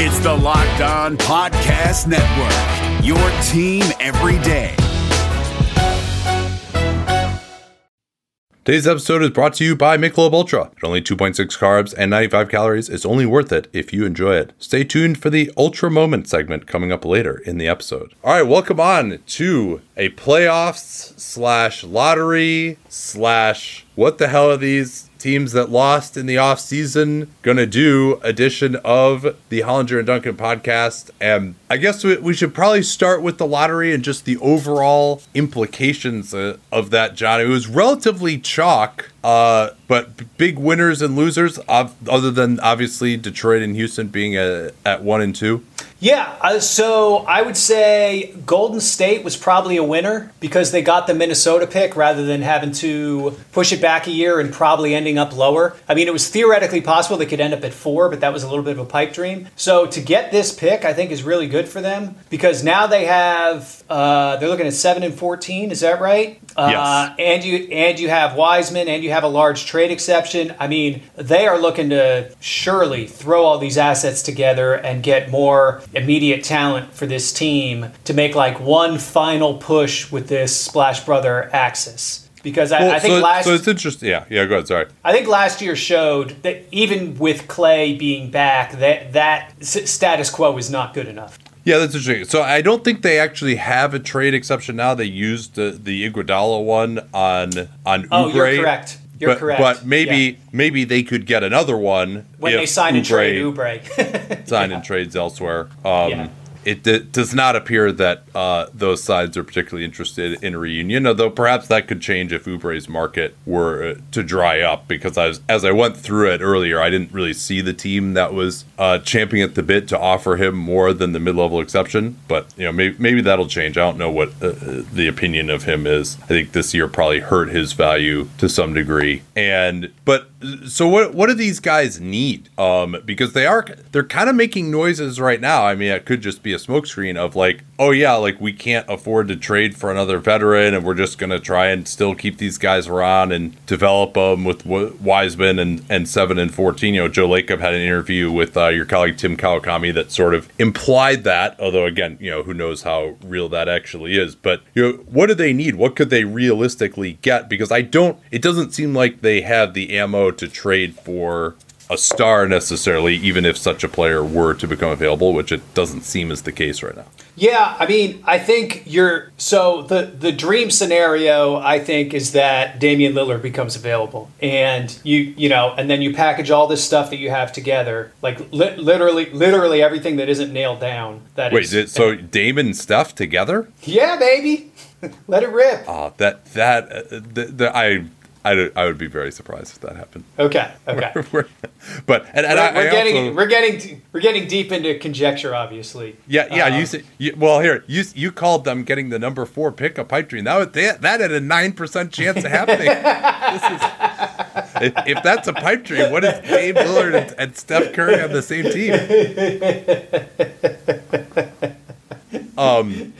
It's the Locked On Podcast Network, your team every day. Today's episode is brought to you by Michelob Ultra. At only 2.6 carbs and 95 calories, it's only worth it if you enjoy it. Stay tuned for the Ultra Moment segment coming up later in the episode. All right, welcome on to a playoffs slash lottery slash what the hell are these teams that lost in the offseason gonna do edition of the Hollinger and Duncan podcast. And I guess we, we should probably start with the lottery and just the overall implications uh, of that, John. It was relatively chalk, uh, but big winners and losers, other than obviously Detroit and Houston being a, at one and two. Yeah, uh, so I would say Golden State was probably a winner because they got the Minnesota pick rather than having to push it back a year and probably ending up lower. I mean, it was theoretically possible they could end up at four, but that was a little bit of a pipe dream. So to get this pick, I think is really good for them because now they have uh, they're looking at seven and fourteen. Is that right? Uh, yes. And you and you have Wiseman and you have a large trade exception. I mean, they are looking to surely throw all these assets together and get more immediate talent for this team to make like one final push with this Splash Brother axis because I, well, I think so, last so it's interesting. Yeah, yeah. Go ahead. Sorry. I think last year showed that even with Clay being back, that that status quo is not good enough. Yeah, that's interesting. So I don't think they actually have a trade exception now. They used the the Iguodala one on on Oubre. Oh, you're correct. You're but, correct. But maybe yeah. maybe they could get another one when they sign and trade Oubre. sign yeah. and trades elsewhere. Um, yeah it d- does not appear that uh, those sides are particularly interested in a reunion, although perhaps that could change if Oubre's market were uh, to dry up. Because I was, as I went through it earlier, I didn't really see the team that was uh, champing at the bit to offer him more than the mid-level exception. But you know, maybe, maybe that'll change. I don't know what uh, the opinion of him is. I think this year probably hurt his value to some degree. And but so what? What do these guys need? Um, because they are they're kind of making noises right now. I mean, it could just be a smokescreen of like, oh yeah, like we can't afford to trade for another veteran, and we're just gonna try and still keep these guys around and develop them with Wiseman and and seven and fourteen. You know, Joe Lacob had an interview with uh, your colleague Tim Kawakami that sort of implied that. Although again, you know, who knows how real that actually is? But you know, what do they need? What could they realistically get? Because I don't. It doesn't seem like they have the ammo to trade for a star necessarily, even if such a player were to become available, which it doesn't seem is the case right now. Yeah, I mean, I think you're so the the dream scenario I think is that Damian Lillard becomes available, and you you know, and then you package all this stuff that you have together, like li- literally literally everything that isn't nailed down. That wait, is, so Damon stuff together? Yeah, baby. Let it rip. Oh, that that uh, the, the, I I, I would be very surprised if that happened. Okay. Okay. but and, and we're, I, we're I getting also, we're getting we're getting deep into conjecture, obviously. Yeah. Yeah. Um, you, say, you well here you you called them getting the number four pick a pipe dream. That that, that had a nine percent chance of happening. is, if, if, that's a pipe dream, what is Dame Lillard and, and Steph Curry on the same team? Um,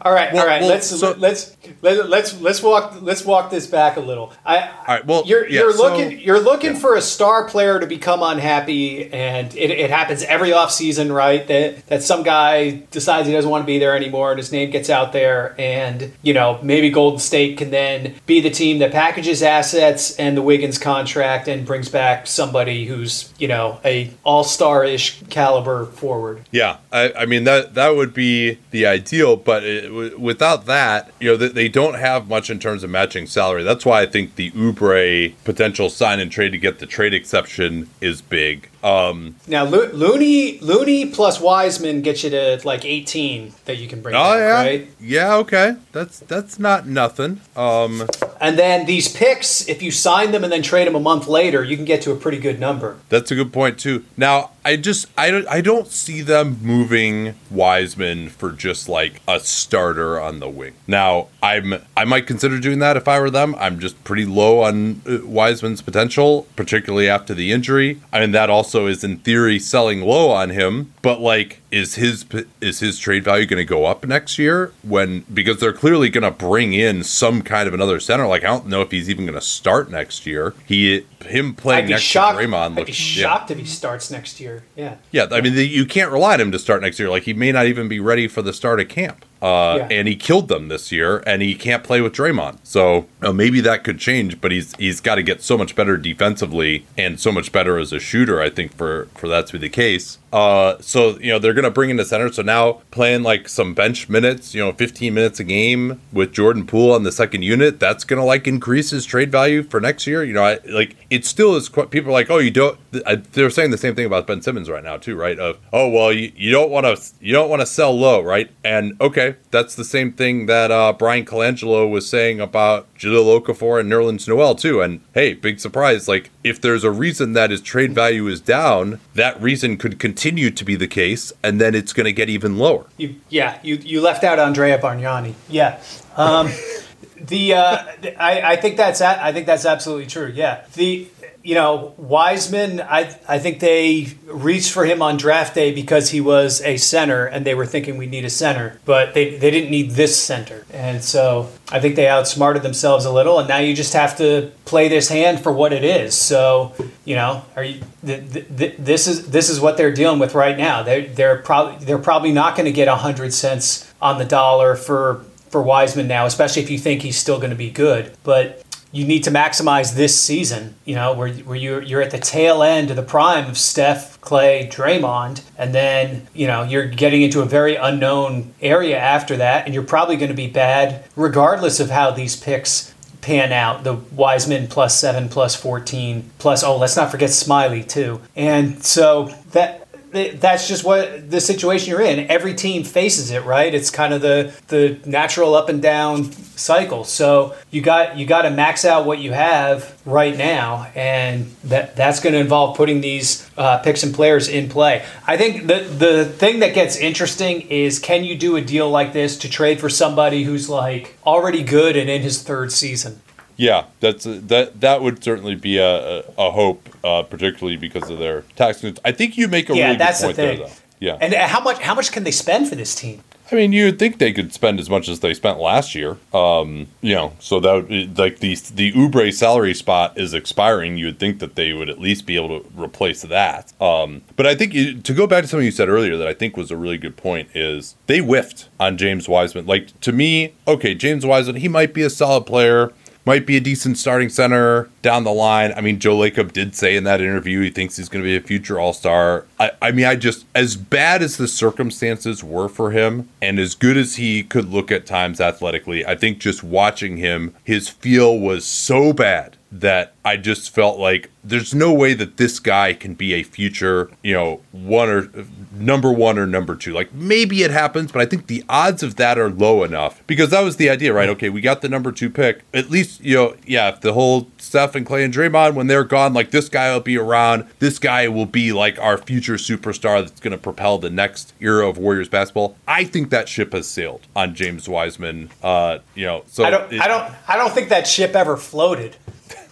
all right, well, all right. Well, let's so, let's let, let's let's walk let's walk this back a little. I, All right, well, you're yeah, you're so- looking you're looking for a star player to become unhappy, and it, it happens every offseason, right? That that some guy decides he doesn't want to be there anymore, and his name gets out there, and you know maybe Golden State can then be the team that packages assets and the Wiggins contract and brings back somebody who's you know a all star ish caliber forward. Yeah, I, I mean that that would be the ideal, but it, w- without that, you know, they, they don't have much in terms of matching salary. That's why I think the Oubre potential sign and trade to get the trade exception is big. Um, Now Lo- Looney Looney plus Wiseman gets you to like 18 that you can bring oh back, yeah, right? yeah, okay, that's that's not nothing. Um, And then these picks, if you sign them and then trade them a month later, you can get to a pretty good number. That's a good point too. Now, I just I don't I don't see them moving Wiseman for just like a starter on the wing. Now, I'm I might consider doing that if I were them. I'm just pretty low on uh, Wiseman's potential, particularly after the injury. I mean, that also is in theory selling low on him, but like is his is his trade value going to go up next year when because they're clearly going to bring in some kind of another center like I don't know if he's even going to start next year. He him playing next shocked. to Draymond I'd be looks yeah. shocked if he starts next year. Yeah. Yeah, I mean, the, you can't rely on him to start next year. Like, he may not even be ready for the start of camp. Uh, Yeah. And he killed them this year, and he can't play with Draymond. So uh, maybe that could change, but he's he's got to get so much better defensively and so much better as a shooter. I think for for that to be the case. Uh, so you know they're gonna bring in the center. So now playing like some bench minutes, you know, 15 minutes a game with Jordan Poole on the second unit, that's gonna like increase his trade value for next year. You know, I like it still is. Quite, people are like, oh, you don't. I, they're saying the same thing about Ben Simmons right now too, right? Of oh well, you, you don't want to you don't want to sell low, right? And okay, that's the same thing that uh, Bryan Colangelo was saying about Jahlil Okafor and Nerlens Noel too. And hey, big surprise! Like if there's a reason that his trade value is down, that reason could continue to be the case, and then it's going to get even lower. You, yeah, you, you left out Andrea Bargnani. Yeah. Um, the uh, I, I think that's I think that's absolutely true. Yeah. The you know Wiseman, I I think they reached for him on draft day because he was a center, and they were thinking we need a center, but they they didn't need this center, and so I think they outsmarted themselves a little, and now you just have to play this hand for what it is. So you know, are you? Th- th- th- this is this is what they're dealing with right now. They they're probably they're probably not going to get a hundred cents on the dollar for for Wiseman now, especially if you think he's still going to be good. But you need to maximize this season, you know, where, where you're, you're at the tail end of the prime of Steph, Clay, Draymond, and then, you know, you're getting into a very unknown area after that, and you're probably going to be bad regardless of how these picks pan out. The Wiseman plus seven, plus 14, plus, oh, let's not forget Smiley too. And so that that's just what the situation you're in. Every team faces it, right? It's kind of the the natural up and down cycle. So you got you got to max out what you have right now, and that that's going to involve putting these uh, picks and players in play. I think the the thing that gets interesting is can you do a deal like this to trade for somebody who's like already good and in his third season? Yeah, that's that. That would certainly be a, a, a hope, uh, particularly because of their tax. I think you make a Yeah, really good the point there, though. Yeah, And uh, how much how much can they spend for this team? I mean, you'd think they could spend as much as they spent last year. Um, you know, so that would, like the the Oubre salary spot is expiring. You would think that they would at least be able to replace that. Um, but I think you, to go back to something you said earlier that I think was a really good point is they whiffed on James Wiseman. Like to me, okay, James Wiseman, he might be a solid player. Might be a decent starting center down the line. I mean, Joe Lacob did say in that interview he thinks he's going to be a future All Star. I, I mean, I just as bad as the circumstances were for him, and as good as he could look at times athletically, I think just watching him, his feel was so bad that I just felt like there's no way that this guy can be a future, you know, one or number one or number two. Like maybe it happens, but I think the odds of that are low enough because that was the idea, right? Okay, we got the number two pick. At least, you know, yeah, if the whole Steph and Clay and Draymond, when they're gone, like this guy will be around. This guy will be like our future superstar that's going to propel the next era of Warriors basketball. I think that ship has sailed on James Wiseman. Uh, you know, so I don't it- I don't I don't think that ship ever floated.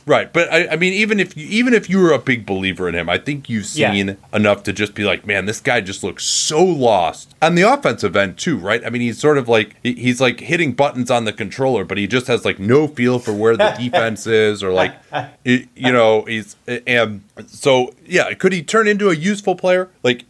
Right, but I, I mean, even if you, even if you were a big believer in him, I think you've Yeah. seen enough to just be like, man, this guy just looks so lost on the offensive end too, right? I mean, he's sort of like he's like hitting buttons on the controller, but he just has like no feel for where the defense is, or like you know, he's and so yeah, could he turn into a useful player? Like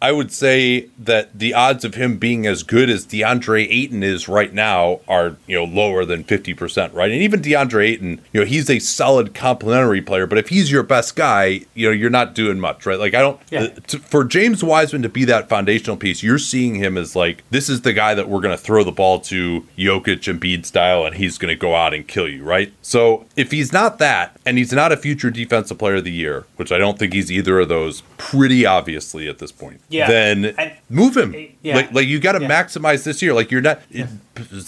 I would say that the odds of him being as good as DeAndre Ayton is right now are you know lower than fifty percent, right? And even DeAndre Ayton, you know, he's a solid complementary player, but if he's your best guy, you know, you're not doing much, right? Like I don't Yeah. uh, to, for James Wiseman to be that foundational piece, you're seeing him as like this is the guy that we're going to throw the ball to Jokic and Embiid style, and he's going to go out and kill you, right? So if he's not that, and he's not a future defensive player of the year, which I don't think he's either of those, pretty obviously at this point, Yeah. then And- move him. Yeah. Like, like you got to Yeah. maximize this year. Like you're not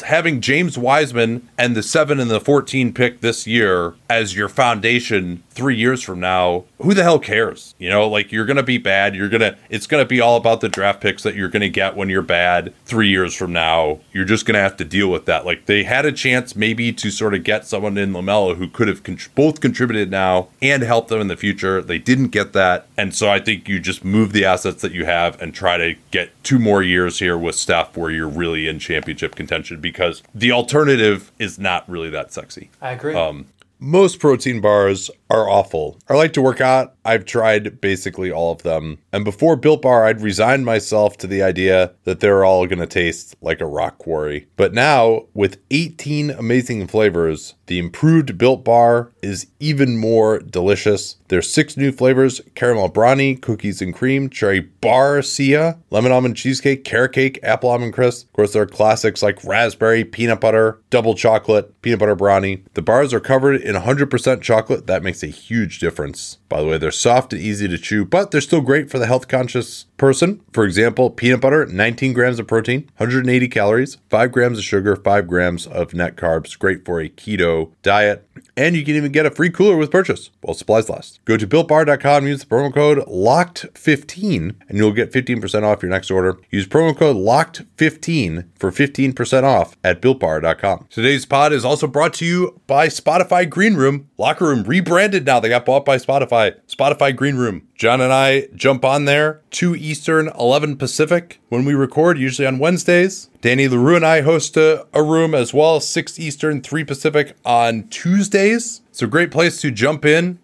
having James Wiseman and the seven and the fourteen pick this year as your foundation three years from now. Who the hell cares? You know, like you're gonna be bad. You're gonna. It's gonna be all about the draft picks that you're gonna get when you're bad three years from now. You're just gonna have to deal with that. Like they had a chance maybe to sort of get someone in LaMelo who could have contr both contributed now and helped them in the future. They didn't get that, and so I think you just move the assets that you have and try to get two more years here with Steph where you're really in championship contention because the alternative is not really that sexy. I agree. Um, Most protein bars are awful. I like to work out. I've tried basically all of them. And before Built Bar, I'd resigned myself to the idea that they're all going to taste like a rock quarry. But now, with 18 amazing flavors, the improved Built Bar is even more delicious. There's six new flavors caramel brownie, cookies and cream, cherry barcia, lemon almond cheesecake, carrot cake, apple almond crisp. Of course, there are classics like raspberry, peanut butter, double chocolate, peanut butter brownie. The bars are covered in 100% chocolate. That makes a huge difference. By the way, they're soft and easy to chew, but they're still great for the health conscious person. For example, peanut butter, 19 grams of protein, 180 calories, 5 grams of sugar, 5 grams of net carbs. Great for a keto diet. And you can even get a free cooler with purchase while supplies last. Go to builtbar.com, use the promo code LOCKED15, and you'll get 15% off your next order. Use promo code LOCKED15 for 15% off at builtbar.com. Today's pod is also brought to you by Spotify Green Room. Locker Room rebranded now. They got bought by Spotify. Spotify Green Room. John and I jump on there, 2 Eastern, 11 Pacific, when we record, usually on Wednesdays. Danny Leroux and I host a, a room as well, 6 Eastern, 3 Pacific on Tuesdays. It's a great place to jump in,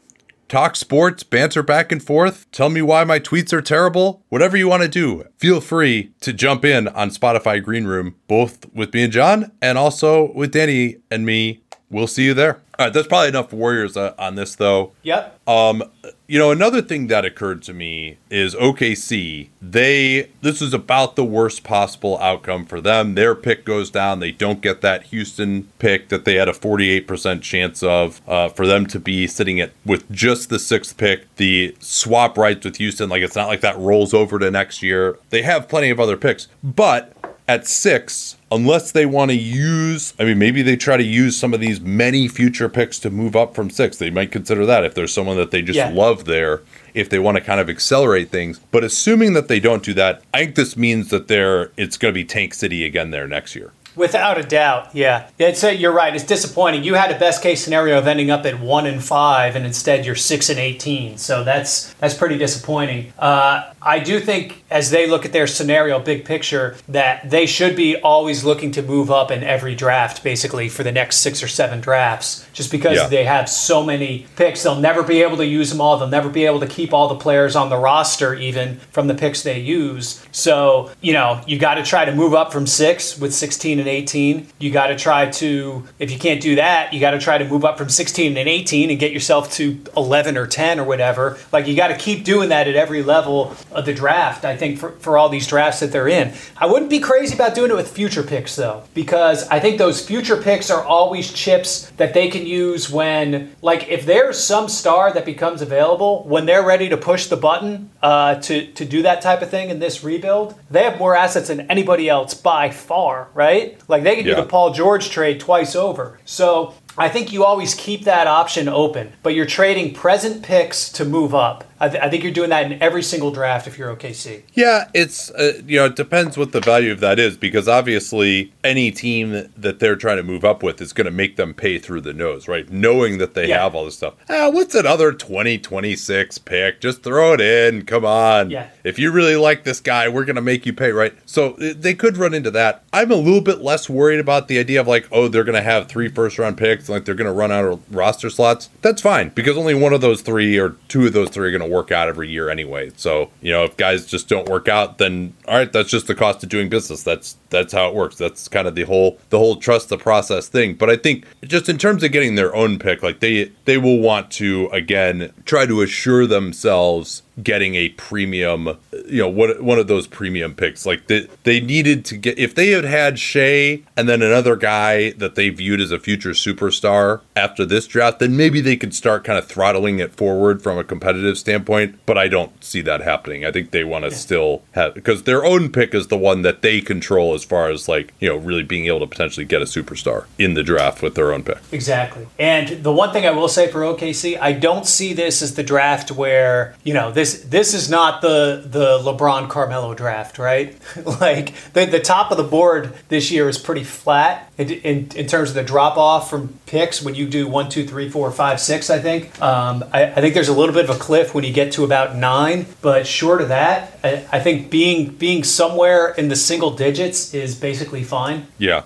talk sports, banter back and forth, tell me why my tweets are terrible, whatever you want to do. Feel free to jump in on Spotify Green Room, both with me and John, and also with Danny and me. We'll see you there. All right, that's probably enough Warriors uh, on this, though. yep. Um, you know, another thing that occurred to me is OKC. They this is about the worst possible outcome for them. Their pick goes down. They don't get that Houston pick that they had a 48% chance of. Uh, for them to be sitting at with just the sixth pick, the swap rights with Houston. Like it's not like that rolls over to next year. They have plenty of other picks, but at six, unless they want to use, I mean, maybe they try to use some of these many future picks to move up from six. They might consider that if there's someone that they just Yeah. love there, if they want to kind of accelerate things. But assuming that they don't do that, I think this means that they're it's going to be Tank City again there next year. Without a doubt, yeah. It's uh, you're right. It's disappointing. You had a best case scenario of ending up at one and five, and instead you're six and eighteen. So that's that's pretty disappointing. Uh, I do think as they look at their scenario, big picture, that they should be always looking to move up in every draft, basically for the next six or seven drafts, just because Yeah. they have so many picks. They'll never be able to use them all. They'll never be able to keep all the players on the roster, even from the picks they use. So, you know, you got to try to move up from six with 16 and 18. You got to try to, if you can't do that, you got to try to move up from 16 and 18 and get yourself to 11 or 10 or whatever. Like, you got to keep doing that at every level of the draft, I think, for, for all these drafts that they're in. I wouldn't be crazy about doing it with future picks, though, because I think those future picks are always chips that they can use when, like, if there's some star that becomes available, when they're ready to push the button uh, to, to do that type of thing in this rebuild, they have more assets than anybody else by far, right? Like, they can do the Paul George trade twice over. So I think you always keep that option open, but you're trading present picks to move up. I, th- I think you're doing that in every single draft if you're OKC. Yeah, it's uh, you know it depends what the value of that is because obviously any team that, that they're trying to move up with is going to make them pay through the nose, right? Knowing that they Yeah. have all this stuff. Ah, what's another 2026 pick? Just throw it in. Come on. Yeah. If you really like this guy, we're going to make you pay, right? So uh, they could run into that. I'm a little bit less worried about the idea of like, oh, they're going to have three first round picks, like they're going to run out of roster slots. That's fine because only one of those three or two of those three are going to work out every year anyway. So, you know, if guys just don't work out, then all right, that's just the cost of doing business. That's that's how it works. That's kind of the whole the whole trust the process thing. But I think just in terms of getting their own pick, like they they will want to again try to assure themselves getting a premium, you know, one, one of those premium picks. Like they, they needed to get, if they had had Shai and then another guy that they viewed as a future superstar after this draft, then maybe they could start kind of throttling it forward from a competitive standpoint. But I don't see that happening. I think they want to still have, because their own pick is the one that they control as far as like, you know, really being able to potentially get a superstar in the draft with their own pick. Exactly. And the one thing I will say for OKC, I don't see this as the draft where, you know, this this is not the the LeBron Carmelo draft, right? like the, the top of the board this year is pretty flat in, in, in terms of the drop off from picks when you do one, two, three, four, five, six, I think. Um, I, I think there's a little bit of a cliff when you get to about nine, but short of that, I, I think being being somewhere in the single digits is basically fine. Yeah.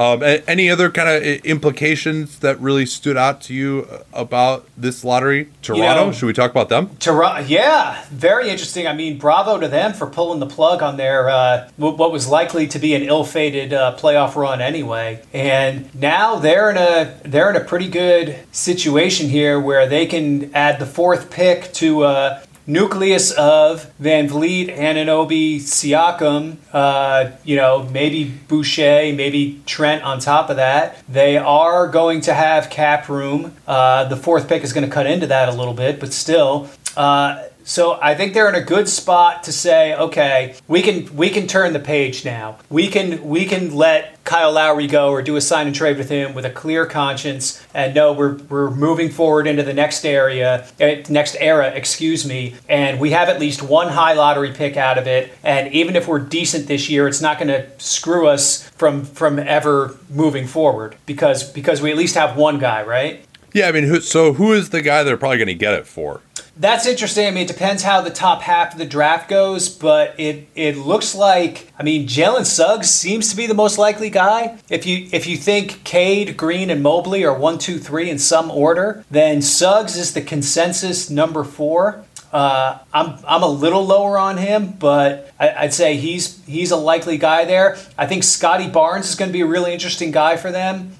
Um, any other kind of implications that really stood out to you uh, about this lottery? Toronto, know- should we talk about them? Toronto, yeah, very interesting. I mean, bravo to them for pulling the plug on their uh, what was likely to be an ill-fated uh, playoff run anyway. And now they're in a they're in a pretty good situation here where they can add the fourth pick to. Uh, Nucleus of Van Vliet, Anunoby, Siakam, uh, you know, maybe Boucher, maybe Trent on top of that. They are going to have cap room. Uh, the fourth pick is going to cut into that a little bit, but still. Uh, so I think they're in a good spot to say, okay, we can we can turn the page now. We can we can let Kyle Lowry go or do a sign and trade with him with a clear conscience and know we're we're moving forward into the next area, eh, next era, excuse me, and we have at least one high lottery pick out of it. And even if we're decent this year, it's not going to screw us from from ever moving forward because because we at least have one guy, right? Yeah, I mean, who, so who is the guy they're probably going to get it for? That's interesting. I mean, it depends how the top half of the draft goes, but it it looks like I mean Jalen Suggs seems to be the most likely guy. If you if you think Cade, Green, and Mobley are one, two, three in some order, then Suggs is the consensus number four. Uh, I'm I'm a little lower on him, but I, I'd say he's he's a likely guy there. I think Scotty Barnes is going to be a really interesting guy for them.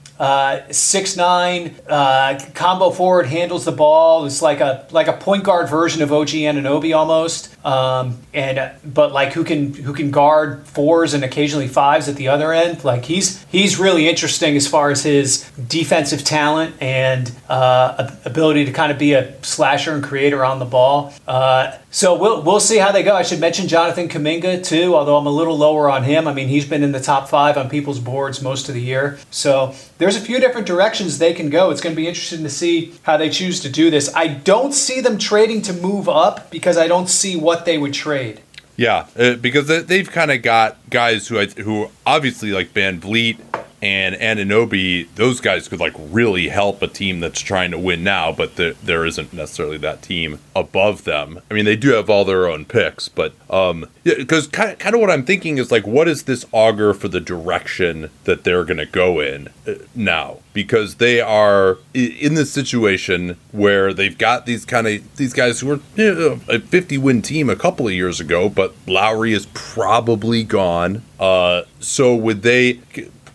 Six nine uh, combo forward handles the ball. It's like a like a point guard version of OG Anunoby almost. Um, and uh, but like who can who can guard fours and occasionally fives at the other end. Like he's he's really interesting as far as his defensive talent and uh, ability to kind of be a slasher and creator on the ball. Uh, so we'll we'll see how they go. I should mention Jonathan Kuminga too, although I'm a little lower on him. I mean, he's been in the top five on people's boards most of the year. So there's a few different directions they can go. It's going to be interesting to see how they choose to do this. I don't see them trading to move up because I don't see what they would trade. Yeah, uh, because they- they've kind of got guys who who obviously like VanVleet and Anunoby. Those guys could like really help a team that's trying to win now, but there there isn't necessarily that team above them. I mean, they do have all their own picks, but um, yeah, because kind of, kind of what I'm thinking is like, what is this augur for the direction that they're going to go in uh, now? Because they are in this situation where they've got these kind of these guys who were you know, a 50 win team a couple of years ago, but Lowry is probably gone. Uh, so would they?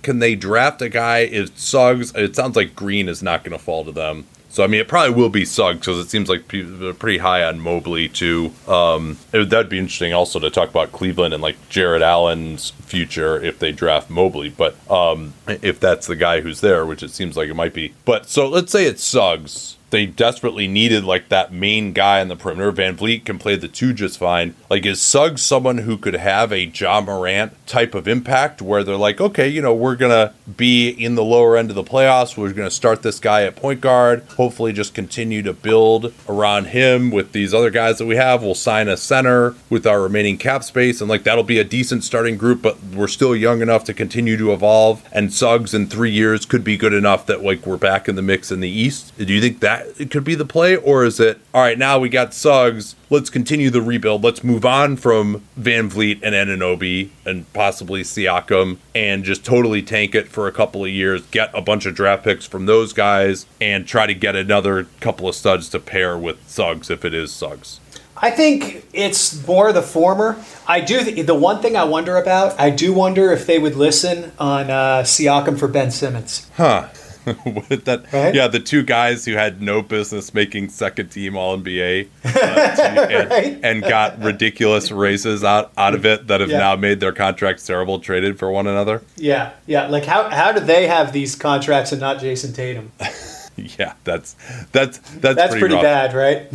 Can they draft a guy? If Suggs, it sounds like Green is not going to fall to them. So I mean, it probably will be Suggs because it seems like are pretty high on Mobley too. Um, it, that'd be interesting also to talk about Cleveland and like Jarrett Allen's future if they draft Mobley. But um, if that's the guy who's there, which it seems like it might be. But so let's say it's Suggs. They desperately needed like that main guy on the perimeter. VanVleet can play the two just fine. Like, is Suggs someone who could have a Ja Morant type of impact where they're like, okay, you know, we're gonna be in the lower end of the playoffs. We're gonna start this guy at point guard. Hopefully, just continue to build around him with these other guys that we have. We'll sign a center with our remaining cap space, and like that'll be a decent starting group. But we're still young enough to continue to evolve. And Suggs in three years could be good enough that like we're back in the mix in the East. Do you think that it could be the play, or is it all right? Now we got Suggs. Let's continue the rebuild. Let's move on from VanVleet and Anunoby and possibly Siakam and just totally tank it for a couple of years. Get a bunch of draft picks from those guys and try to get another couple of studs to pair with Suggs if it is Suggs. I think it's more the former. I do. The one thing I wonder about, I do wonder if they would listen on uh, Siakam for Ben Simmons. Huh. that, Right? Yeah, the two guys who had no business making second team All NBA uh, and, Right. and got ridiculous raises out, out of it that have Yeah. now made their contracts terrible, traded for one another. Yeah, yeah. Like how how do they have these contracts and not Jayson Tatum? Yeah, that's that's that's, That's pretty, rough. bad, right?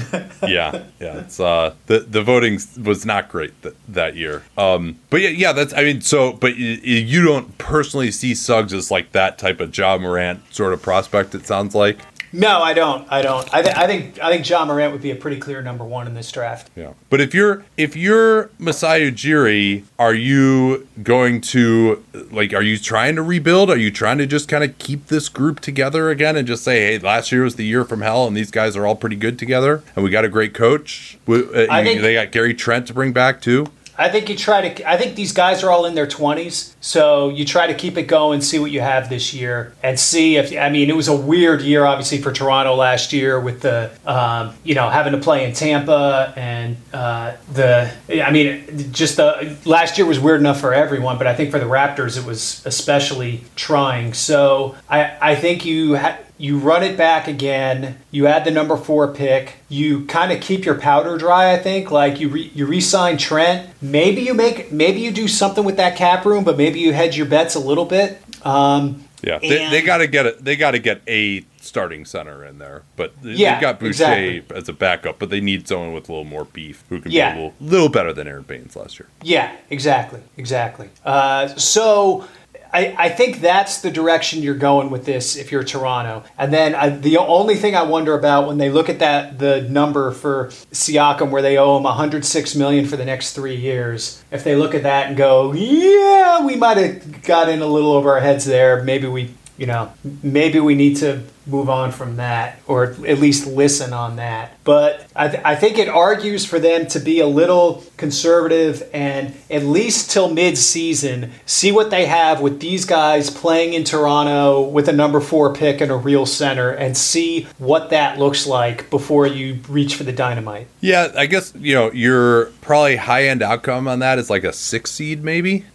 yeah, yeah. It's uh the the voting was not great th- that year. Um, but yeah, yeah. That's I mean, so but you, you don't personally see Suggs as like that type of Ja Morant sort of prospect. It sounds like. No, I don't. I don't. I, th- I think I think Ja Morant would be a pretty clear number one in this draft. Yeah. But if you're if you're Masai Ujiri, are you going to like are you trying to rebuild? Are you trying to just kind of keep this group together again and just say, hey, last year was the year from hell and these guys are all pretty good together and we got a great coach. We- uh, I think- they got Gary Trent to bring back too. I think you try to. I think these guys are all in their twenties, so you try to keep it going, see what you have this year, and see if. I mean, it was a weird year, obviously, for Toronto last year with the, um, you know, having to play in Tampa and uh, the. I mean, just the last year was weird enough for everyone, but I think for the Raptors it was especially trying. So I, I think you. Ha- you run it back again. You add the number four pick. You kind of keep your powder dry. I think, like you re- you re-sign Trent. Maybe you make maybe you do something with that cap room, but maybe you hedge your bets a little bit. Um, Yeah. They, they got to get it. They got to get a starting center in there. But Yeah, they've got Boucher exactly. as a backup, but they need someone with a little more beef who can Yeah. be a little, little better than Aron Baynes last year. yeah, exactly, exactly. Uh, so. I, I think that's the direction you're going with this if you're Toronto. And then I, the only thing I wonder about when they look at that the number for Siakam where they owe him 106 million for the next 3 years, if they look at that and go, "Yeah, we might have got in a little over our heads there. Maybe we, you know, maybe we need to move on from that or at least listen on that." But I, th- I think it argues for them to be a little conservative and at least till mid-season see what they have with these guys playing in Toronto with a number 4 pick and a real center and see what that looks like before you reach for the dynamite. Yeah, I guess you know your probably high end outcome on that is like a six seed, maybe.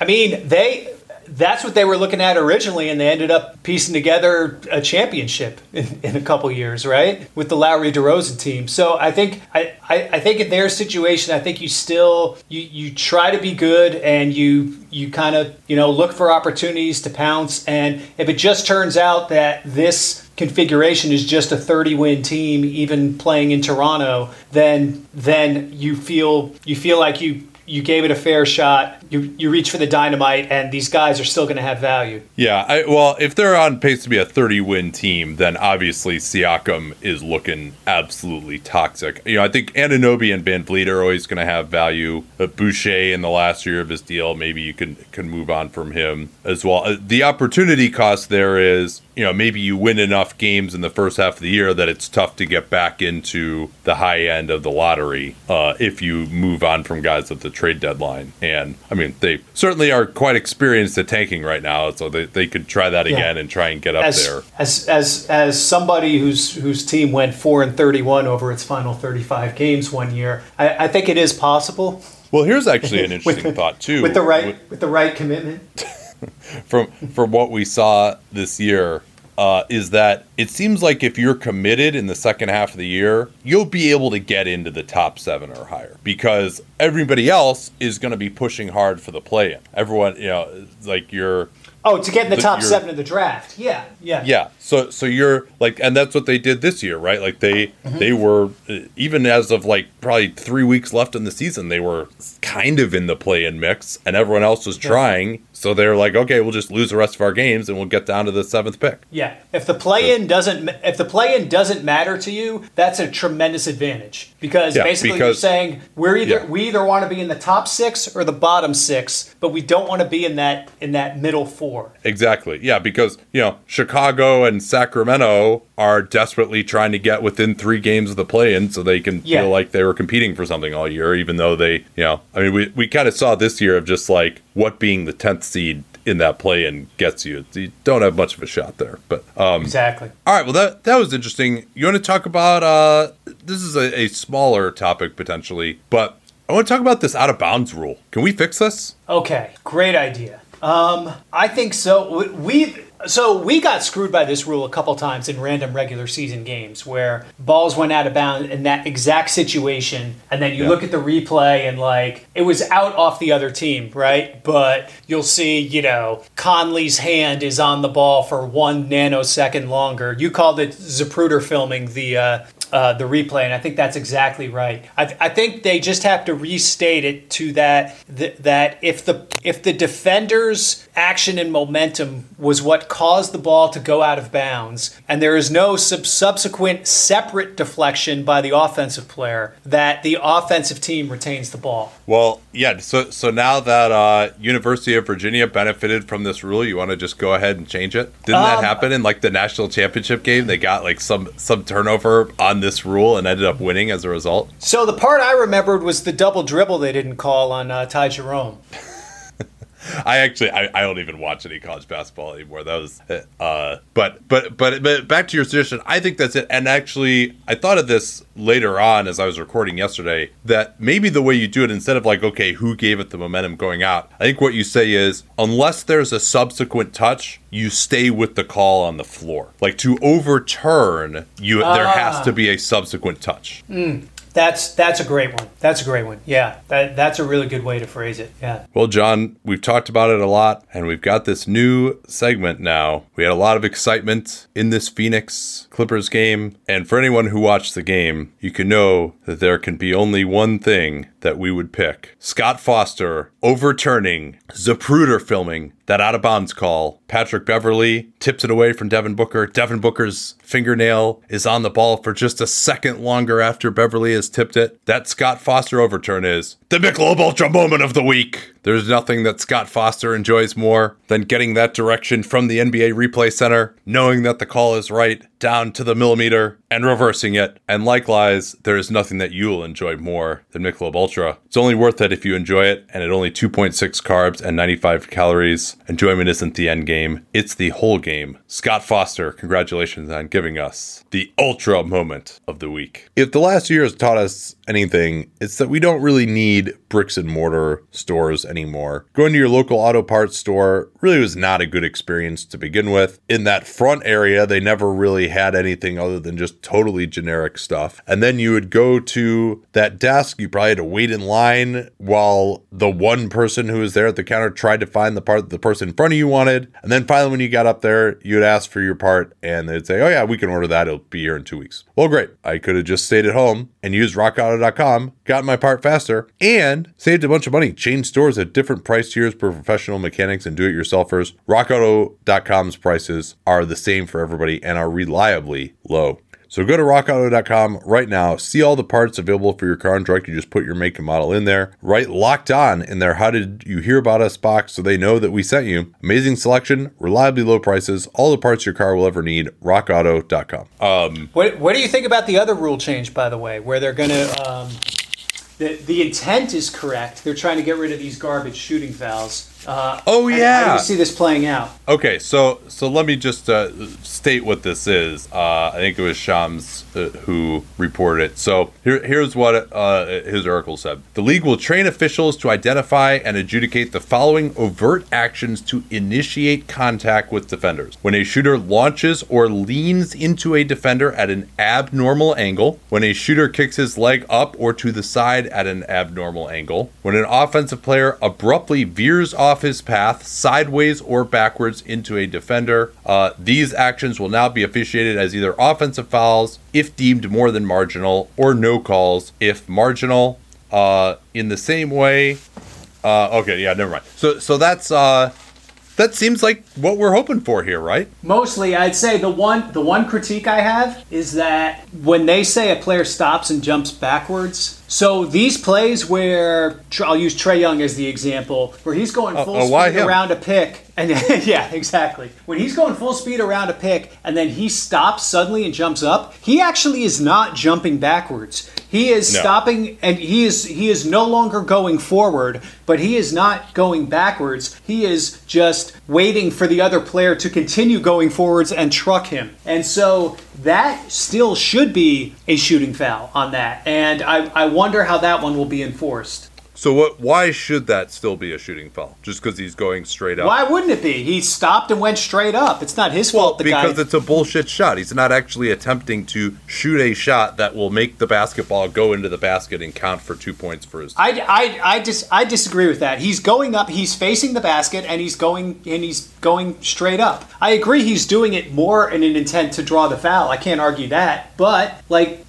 I mean, they that's what they were looking at originally, and they ended up piecing together a championship in, in a couple years, right? With the Lowry DeRozan team. So I think I, I, I think in their situation, I think you still you, you try to be good and you you kind of you know look for opportunities to pounce. And if it just turns out that this configuration is just a 30 win team even playing in Toronto then then you feel you feel like you you gave it a fair shot. You you reach for the dynamite, and these guys are still going to have value. Yeah, I, well, if they're on pace to be a 30 win team, then obviously Siakam is looking absolutely toxic. You know, I think Anunoby and VanVleet are always going to have value. But Boucher in the last year of his deal, maybe you can can move on from him as well. Uh, The opportunity cost there is, you know, maybe you win enough games in the first half of the year that it's tough to get back into the high end of the lottery uh, if you move on from guys at the trade deadline. And I mean, they certainly are quite experienced at tanking right now, so they, they could try that Yeah. again and try and get up As there. as as as somebody whose whose team went four and thirty one over its final thirty five games one year, I, I think it is possible Well, here's actually an interesting thought too. with the right with the right commitment. from from what we saw this year uh, is that it seems like if you're committed in the second half of the year, you'll be able to get into the top seven or higher because everybody else is going to be pushing hard for the play-in. Everyone, you know, like you're Oh, to get in the But top seven of the draft. Yeah, yeah. Yeah. So so you're like, and that's what they did this year, right? Like they Mm-hmm. they were uh, even as of like probably three weeks left in the season, they were kind of in the play-in mix, and everyone else was trying. So they're like, okay, we'll just lose the rest of our games, and we'll get down to the seventh pick. Yeah, if the play-in doesn't if the play-in doesn't matter to you, that's a tremendous advantage because Yeah, basically you're saying we're either Yeah. we either want to be in the top six or the bottom six, but we don't want to be in that in that middle four. Exactly. Yeah, because you know Chicago and Sacramento are desperately trying to get within three games of the play-in, so they can Yeah. feel like they were competing for something all year, even though they, you know, I mean, we we kind of saw this year of just like what being the tenth seed in that play-in gets you. You don't have much of a shot there, but um, Exactly. all right, well that that was interesting. You want to talk about uh this is a, a smaller topic potentially, but I want to talk about this out of bounds rule. Can we fix this? Okay, great idea. Um, I think so. We so we got screwed by this rule a couple times in random regular season games where balls went out of bounds in that exact situation, and then you Yeah. look at the replay and like it was out off the other team, right? But you'll see, you know, Conley's hand is on the ball for one nanosecond longer. You called it Zapruder filming the. Uh, uh, the replay, and I think that's exactly right. I, I think they just have to restate it to that th- that if the if the defender's action and momentum was what caused the ball to go out of bounds, and there is no sub- subsequent separate deflection by the offensive player, that the offensive team retains the ball. Well, yeah. So so now that uh, University of Virginia benefited from this rule, you want to just go ahead and change it? Didn't that Um, happen in like the national championship game? They got like some some turnover on this rule and ended up winning as a result. So the part I remembered was the double dribble they didn't call on uh, Ty Jerome. I actually I, I don't even watch any college basketball anymore. That was uh but but but but back to your suggestion, I think that's it. And actually I thought of this later on as I was recording yesterday that maybe the way you do it instead of like okay, who gave it the momentum going out, I think what you say is unless there's a subsequent touch, you stay with the call on the floor. Like to overturn, you there has to be a subsequent touch. That's that's a great one. That's a great one. Yeah, that that's a really good way to phrase it. Yeah. Well, John, we've talked about it a lot, and we've got this new segment now. We had a lot of excitement in this Phoenix Clippers game, and for anyone who watched the game, you can know that there can be only one thing that we would pick Scott Foster overturning Zapruder filming that out of bounds call. Patrick Beverley tips it away from Devin Booker. Devin Booker's fingernail is on the ball for just a second longer after Beverley has tipped it. That Scott Foster overturn is the Michelob Ultra moment of the week. There's nothing that Scott Foster enjoys more than getting that direction from the NBA replay center, knowing that the call is right, down to the millimeter, and reversing it. And likewise, there is nothing that you'll enjoy more than Michelob Ultra. It's only worth it if you enjoy it, and at only 2.6 carbs and 95 calories. Enjoyment isn't the end game, it's the whole game. Scott Foster, congratulations on giving us the ultra moment of the week. If the last year has taught us anything, it's that we don't really need bricks and mortar stores anymore. Going to your local auto parts store really was not a good experience to begin with. In that front area, they never really had anything other than just totally generic stuff. And then you would go to that desk, you probably had to wait in line while the one person who was there at the counter tried to find the part that the person in front of you wanted. And then finally, when you got up there, you would ask for your part and they'd say, Oh, yeah, we can order that. It'll be here in two weeks. Well, great. I could have just stayed at home and used rockauto.com, got my part faster, and saved a bunch of money. Changed stores at different price tiers for professional mechanics and do it yourselfers. RockAuto.com's prices are the same for everybody and are reliably low. So go to rockauto.com right now, see all the parts available for your car and truck. You just put your make and model in there, right? Locked on in there. How did you hear about us box so they know that we sent you? Amazing selection, reliably low prices, all the parts your car will ever need. rockauto.com. Um, What What do you think about the other rule change, by the way, where they're going to? Um, the the intent is correct. They're trying to get rid of these garbage shooting fouls. Uh, Oh, yeah. you see this playing out? Okay, so so let me just uh, state what this is. Uh, I think it was Shams uh, who reported it. So here, here's what uh, his article said: The league will train officials to identify and adjudicate the following overt actions to initiate contact with defenders. When a shooter launches or leans into a defender at an abnormal angle, when a shooter kicks his leg up or to the side at an abnormal angle, when an offensive player abruptly veers off off his path, sideways or backwards into a defender. Uh, these actions will now be officiated as either offensive fouls if deemed more than marginal, or no calls if marginal. Uh, in the same way, uh, okay, yeah, never mind. So, so that's uh, that seems like what we're hoping for here, right? Mostly, I'd say the one the one critique I have is that when they say a player stops and jumps backwards, so these plays where I'll use Trae Young as the example, where he's going full uh, why speed him? around a pick, and yeah, exactly. When he's going full speed around a pick, and then he stops suddenly and jumps up, he actually is not jumping backwards. He is No. stopping, and he is he is no longer going forward, but he is not going backwards. He is just waiting for the other player to continue going forwards and truck him. And so that still should be a shooting foul on that. And I, I wonder how that one will be enforced. So, what? Why should that still be a shooting foul? Just because he's going straight up? Why wouldn't it be? He stopped and went straight up. It's not his fault. The because guy. it's a bullshit shot. He's not actually attempting to shoot a shot that will make the basketball go into the basket and count for two points for his. I, I, I, dis, I disagree with that. He's going up. He's facing the basket, and he's going and he's going straight up. I agree. He's doing it more in an intent to draw the foul. I can't argue that. But like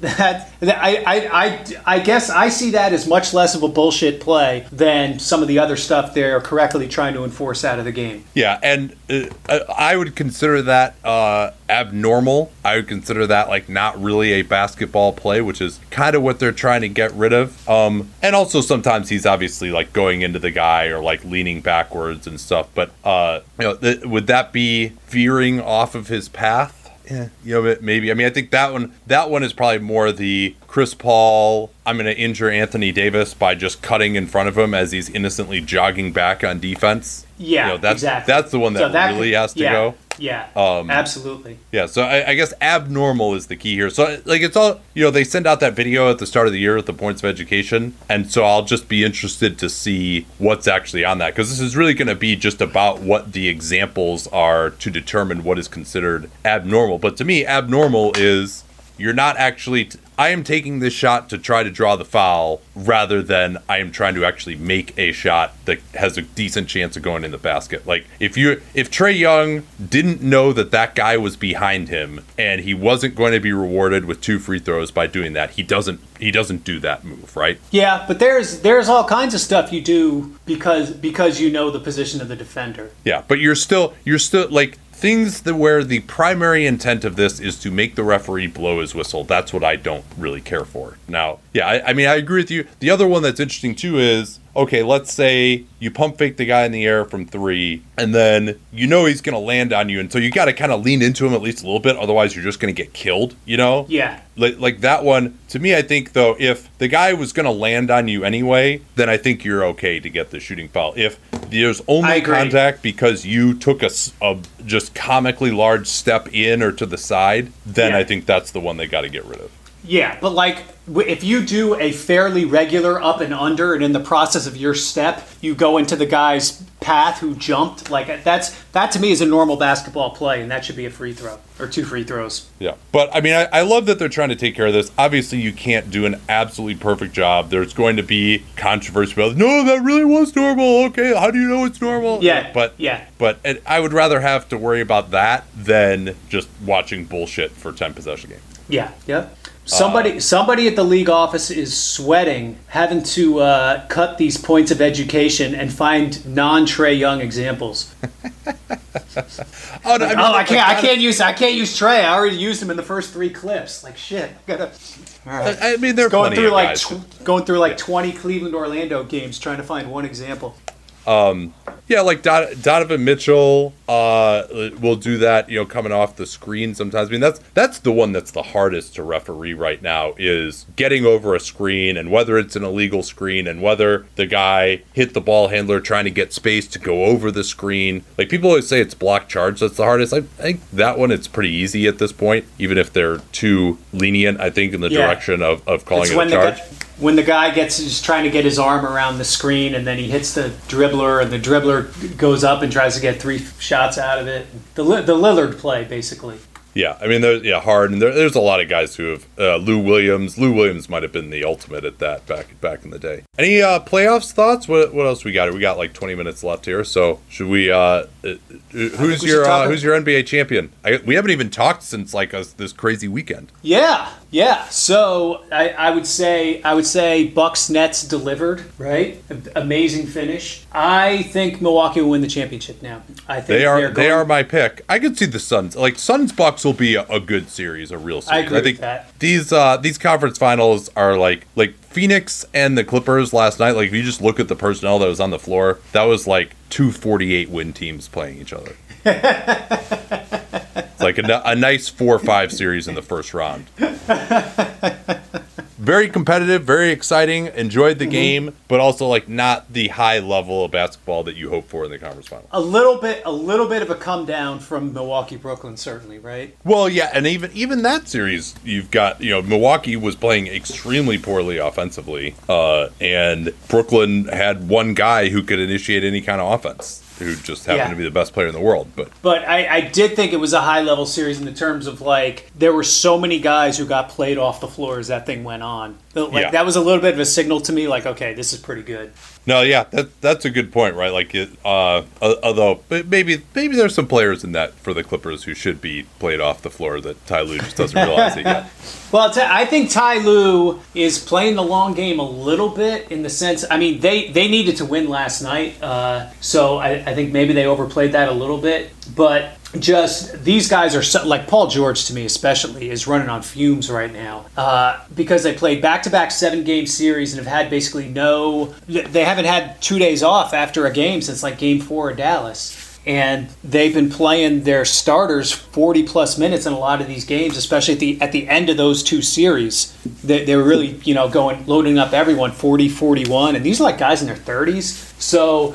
that, that I, I, I, I guess I see that as much less of a bullshit play than some of the other stuff they're correctly trying to enforce out of the game. Yeah, and uh, I would consider that uh, abnormal. I would consider that like not really a basketball play, which is kind of what they're trying to get rid of. Um, and also sometimes he's obviously like going into the guy or like leaning backwards and stuff. But uh, you know, th- would that be veering off of his path? Yeah, you know, maybe. I mean, I think that one that one is probably more the Chris Paul. I'm going to injure Anthony Davis by just cutting in front of him as he's innocently jogging back on defense. Yeah, You know, that's exactly. that's the one that, So that really could- has to yeah, go. Yeah, Um, absolutely. Yeah, so I, I guess abnormal is the key here. So like it's all you know, they send out that video at the start of the year at the points of education, and so I'll just be interested to see what's actually on that because this is really going to be just about what the examples are to determine what is considered abnormal. But to me, abnormal is you're not actually. T- I am taking this shot to try to draw the foul rather than I am trying to actually make a shot that has a decent chance of going in the basket. Like if you if Trae Young didn't know that that guy was behind him and he wasn't going to be rewarded with two free throws by doing that, he doesn't he doesn't do that move, right? Yeah, but there's there's all kinds of stuff you do because because you know the position of the defender. Yeah, but you're still you're still like things that where the primary intent of this is to make the referee blow his whistle. That's what I don't really care for. Now, yeah, I, I mean I agree with you. The other one that's interesting too is okay, let's say you pump fake the guy in the air from three, and then you know he's gonna land on you, and so you got to kind of lean into him at least a little bit, otherwise you're just gonna get killed. You know? Yeah. Like, like that one to me, I think though, if the guy was gonna land on you anyway, then I think you're okay to get the shooting foul. If there's only contact because you took a just comically large step in or to the side, then Yeah. I think that's the one they got to get rid of. Yeah, but like if you do a fairly regular up and under, and in the process of your step, you go into the guy's path who jumped, like that's that to me is a normal basketball play, and that should be a free throw or two free throws. Yeah, but I mean, I, I love that they're trying to take care of this. Obviously, you can't do an absolutely perfect job. There's going to be controversy about, no, that really was normal. Okay, how do you know it's normal? Yeah, but yeah. but it, I would rather have to worry about that than just watching bullshit for ten possession game. Yeah, yeah. Somebody, somebody at the league office is sweating, having to uh, cut these points of education and find non-Trae Young examples. Oh, no, I, mean, Oh, I can't, I that- can't use, I can't use Trae. I already used him in the first three clips. Like shit, I gotta. I, I mean, they're going through like tw- going through like 20 Cleveland Orlando games trying to find one example. Yeah, like Don- Donovan Mitchell uh, will do that. You know, coming off the screen sometimes. I mean, that's that's the one that's the hardest to referee right now is getting over a screen and whether it's an illegal screen and whether the guy hit the ball handler trying to get space to go over the screen. Like people always say, it's block charge that's the hardest. I, I think that one it's pretty easy at this point, even if they're too lenient. I think in the Yeah. direction of, of calling It's it a charge. guy, when the guy gets is trying to get his arm around the screen and then he hits the dribbler and the dribbler goes up and tries to get three shots out of it. The the Lillard play basically. Yeah, I mean, there's yeah, Harden. There, there's a lot of guys who have uh, Lou Williams. Lou Williams might have been the ultimate at that back back in the day. Any uh, playoffs thoughts? What what else we got? We got like 20 minutes left here, so should we? Uh, uh who's we your uh, who's your NBA champion? I, we haven't even talked since like us this crazy weekend. Yeah, yeah. So I, I would say I would say Bucks Nets delivered right. A- Amazing finish. I think Milwaukee will win the championship now. I think They are they're they are my pick. I could see the Suns like Suns Bucks will be a, a good series, a real series. agree with think that. these uh these conference finals are like like Phoenix and the Clippers last night. Like if you just look at the personnel that was on the floor, that was like two 48 win teams playing each other. it's like a, a nice four or five series in the first round. very competitive, very exciting. Enjoyed the Mm-hmm. game, but also like not the high level of basketball that you hope for in the conference final. a little bit a little bit of a come down from Milwaukee Brooklyn certainly right. Well, yeah, and even even that series, you've got you know Milwaukee was playing extremely poorly offensively, uh, and Brooklyn had one guy who could initiate any kind of offense, who just happened Yeah. to be the best player in the world. But But I, I did think it was a high level series in the terms of like there were so many guys who got played off the floor as that thing went on. Like Yeah. that was a little bit of a signal to me, like okay, this is pretty good. No, yeah, that that's a good point, right? Like, it, uh, although maybe maybe there's some players in that for the Clippers who should be played off the floor that Ty Lue just doesn't realize it yet. Well, I think Ty Lue is playing the long game a little bit in the sense. I mean, they they needed to win last night, uh, so I, I think maybe they overplayed that a little bit. But just these guys are so, like Paul George to me, especially, is running on fumes right now uh, because they played back to back seven game series and have had basically no. They haven't had two days off after a game since like Game Four of Dallas. And they've been playing their starters 40 plus minutes in a lot of these games especially at the at the end of those two series. They, they were really you know going loading up everyone 40 41 and these are like guys in their 30s so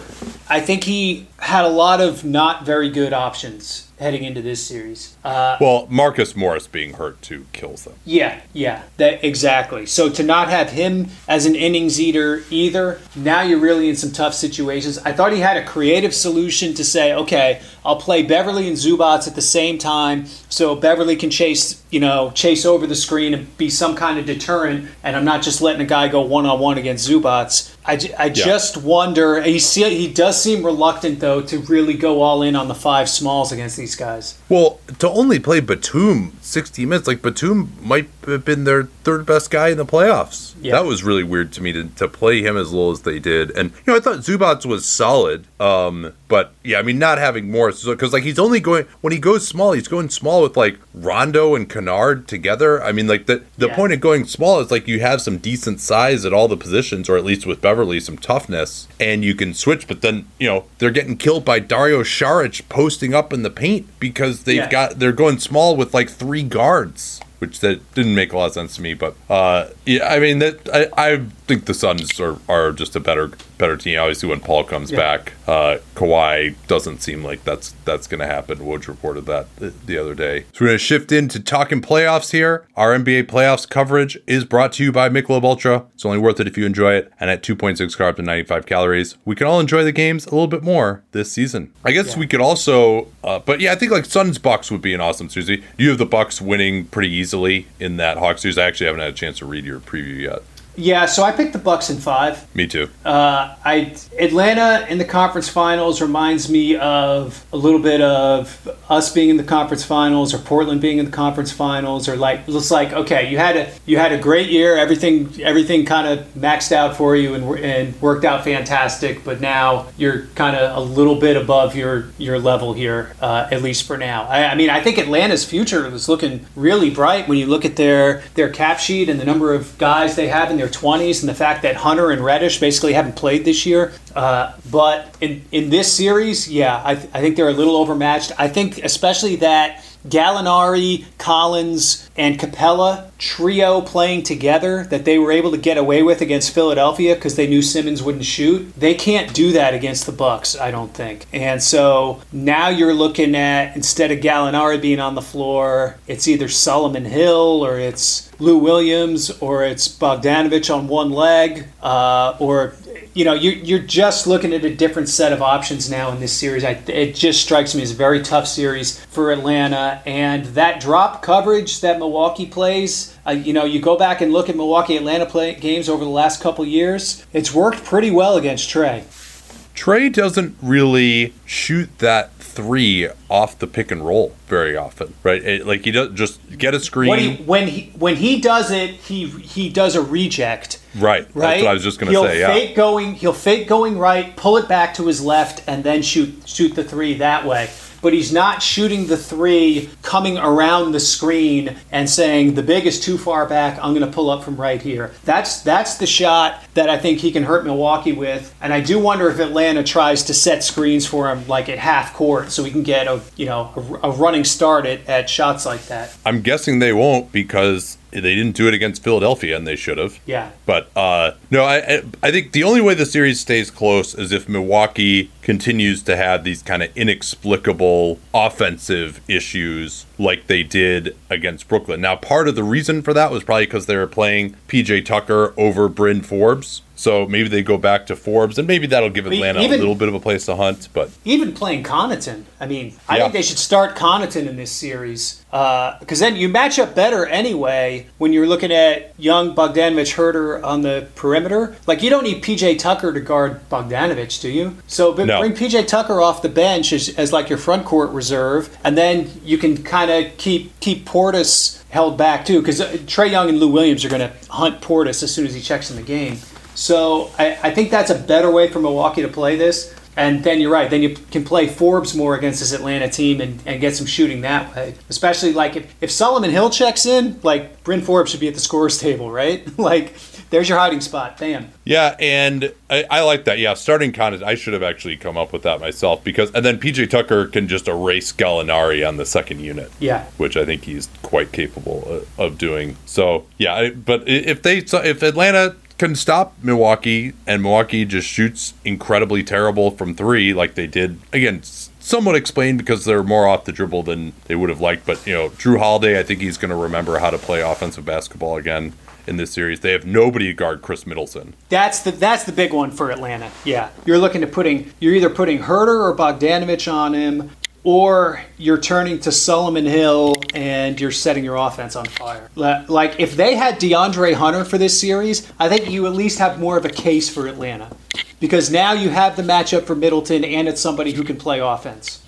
i think he had a lot of not very good options heading into this series uh, Well, Marcus Morris being hurt too kills them. yeah, yeah, that exactly. So to not have him as an innings eater either, now you're really in some tough situations. I thought he had a creative solution to say, okay, I'll play Beverley and Zubac at the same time, so Beverley can chase, you know, chase over the screen and be some kind of deterrent, and I'm not just letting a guy go one on one against Zubac. I, I just wonder. He see, he does seem reluctant though to really go all in on the five smalls against these guys. Well, to only play Batum 60 minutes, like Batum might have been their third best guy in the playoffs. Yeah. That was really weird to me to, to play him as low as they did. And, you know, I thought Zubac was solid. Um, but yeah, I mean, not having Morris, because like he's only going, when he goes small, he's going small with like Rondo and Kennard together. I mean, like the, the Yeah. point of going small is like you have some decent size at all the positions, or at least with Beverley, some toughness, and you can switch. But then, you know, they're getting killed by Dario Saric posting up in the paint because they've Yeah. got they're going small with like three guards, which that didn't make a lot of sense to me. But uh, yeah, I mean that I, I think the Suns are, are just a better better team. Obviously, when Paul comes Yeah. back, uh, Kawhi doesn't seem like that's that's going to happen. Woj reported that the, the other day. So we're going to shift into talking playoffs here. Our NBA playoffs coverage is brought to you by Michelob Ultra. It's only worth it if you enjoy it, and at 2.6 carbs and 95 calories, we can all enjoy the games a little bit more this season. I guess we could also, uh, but yeah, I think like Suns Bucks would be an awesome series. You have the Bucks winning pretty easily in that Hawks series. I actually haven't had a chance to read your preview yet. Yeah, so I picked the Bucks in five. Me too. Uh, I Atlanta in the conference finals reminds me of a little bit of us being in the conference finals or Portland being in the conference finals or like it's like okay you had a you had a great year everything everything kind of maxed out for you and, and worked out fantastic but now you're kind of a little bit above your your level here uh, at least for now I, I mean I think Atlanta's future is looking really bright when you look at their their cap sheet and the number of guys they have in their 20s and the fact that Hunter and Reddish basically haven't played this year. Uh, but in, in this series, yeah, I, th- I think they're a little overmatched. I think especially that Gallinari, Collins, and Capela trio playing together that they were able to get away with against Philadelphia because they knew Simmons wouldn't shoot. They can't do that against the Bucks, I don't think. And so now you're looking at instead of Gallinari being on the floor, it's either Solomon Hill or it's Lou Williams or it's Bogdanovic on one leg, uh, or you know, you're, you're just looking at a different set of options now in this series. I, it just strikes me as a very tough series for Atlanta. And that drop coverage that Milwaukee plays, uh, you know, you go back and look at Milwaukee Atlanta play games over the last couple years, it's worked pretty well against Trae. Trae doesn't really shoot that three off the pick and roll very often, right? It, like he does just get a screen. He, when he when he does it, he he does a reject. Right. Right. That's what I was just going to say. Fake going. He'll fake going right, pull it back to his left, and then shoot shoot the three that way but he's not shooting the three coming around the screen and saying the big is too far back. I'm going to pull up from right here. That's that's the shot that I think he can hurt Milwaukee with. And I do wonder if Atlanta tries to set screens for him like at half court so he can get a you know a, a running start at, at shots like that. I'm guessing they won't because they didn't do it against Philadelphia, and they should have. Yeah. But uh, no, I I think the only way the series stays close is if Milwaukee continues to have these kind of inexplicable offensive issues like they did against Brooklyn. Now, part of the reason for that was probably because they were playing PJ Tucker over Bryn Forbes. So maybe they go back to Forbes, and maybe that'll give Atlanta even, a little bit of a place to hunt. But even playing Connaughton, I mean, I yeah. think they should start Connaughton in this series because uh, then you match up better anyway when you're looking at young Bogdanovic Huerter on the perimeter. Like you don't need PJ Tucker to guard Bogdanovic, do you? So no. bring PJ Tucker off the bench as, as like your front court reserve, and then you can kind of keep keep Portis held back too because Trae Young and Lou Williams are going to hunt Portis as soon as he checks in the game. So I, I think that's a better way for Milwaukee to play this. And then you're right. Then you can play Forbes more against this Atlanta team and, and get some shooting that way. Especially like if, if Solomon Hill checks in, like Bryn Forbes should be at the scores table, right? like there's your hiding spot. Damn. Yeah, and I, I like that. Yeah, starting Connaughton, I should have actually come up with that myself because, and then PJ Tucker can just erase Gallinari on the second unit. Yeah, which I think he's quite capable of doing. So yeah, but if they, if Atlanta can stop Milwaukee, and Milwaukee just shoots incredibly terrible from three, like they did again. Somewhat explained because they're more off the dribble than they would have liked, but you know, Jrue Holiday, I think he's going to remember how to play offensive basketball again in this series. They have nobody to guard Khris Middleton. That's the that's the big one for Atlanta. Yeah, you're looking to putting you're either putting Huerter or Bogdanovic on him or you're turning to Solomon Hill and you're setting your offense on fire. Like if they had DeAndre Hunter for this series, I think you at least have more of a case for Atlanta because now you have the matchup for Middleton and it's somebody who can play offense.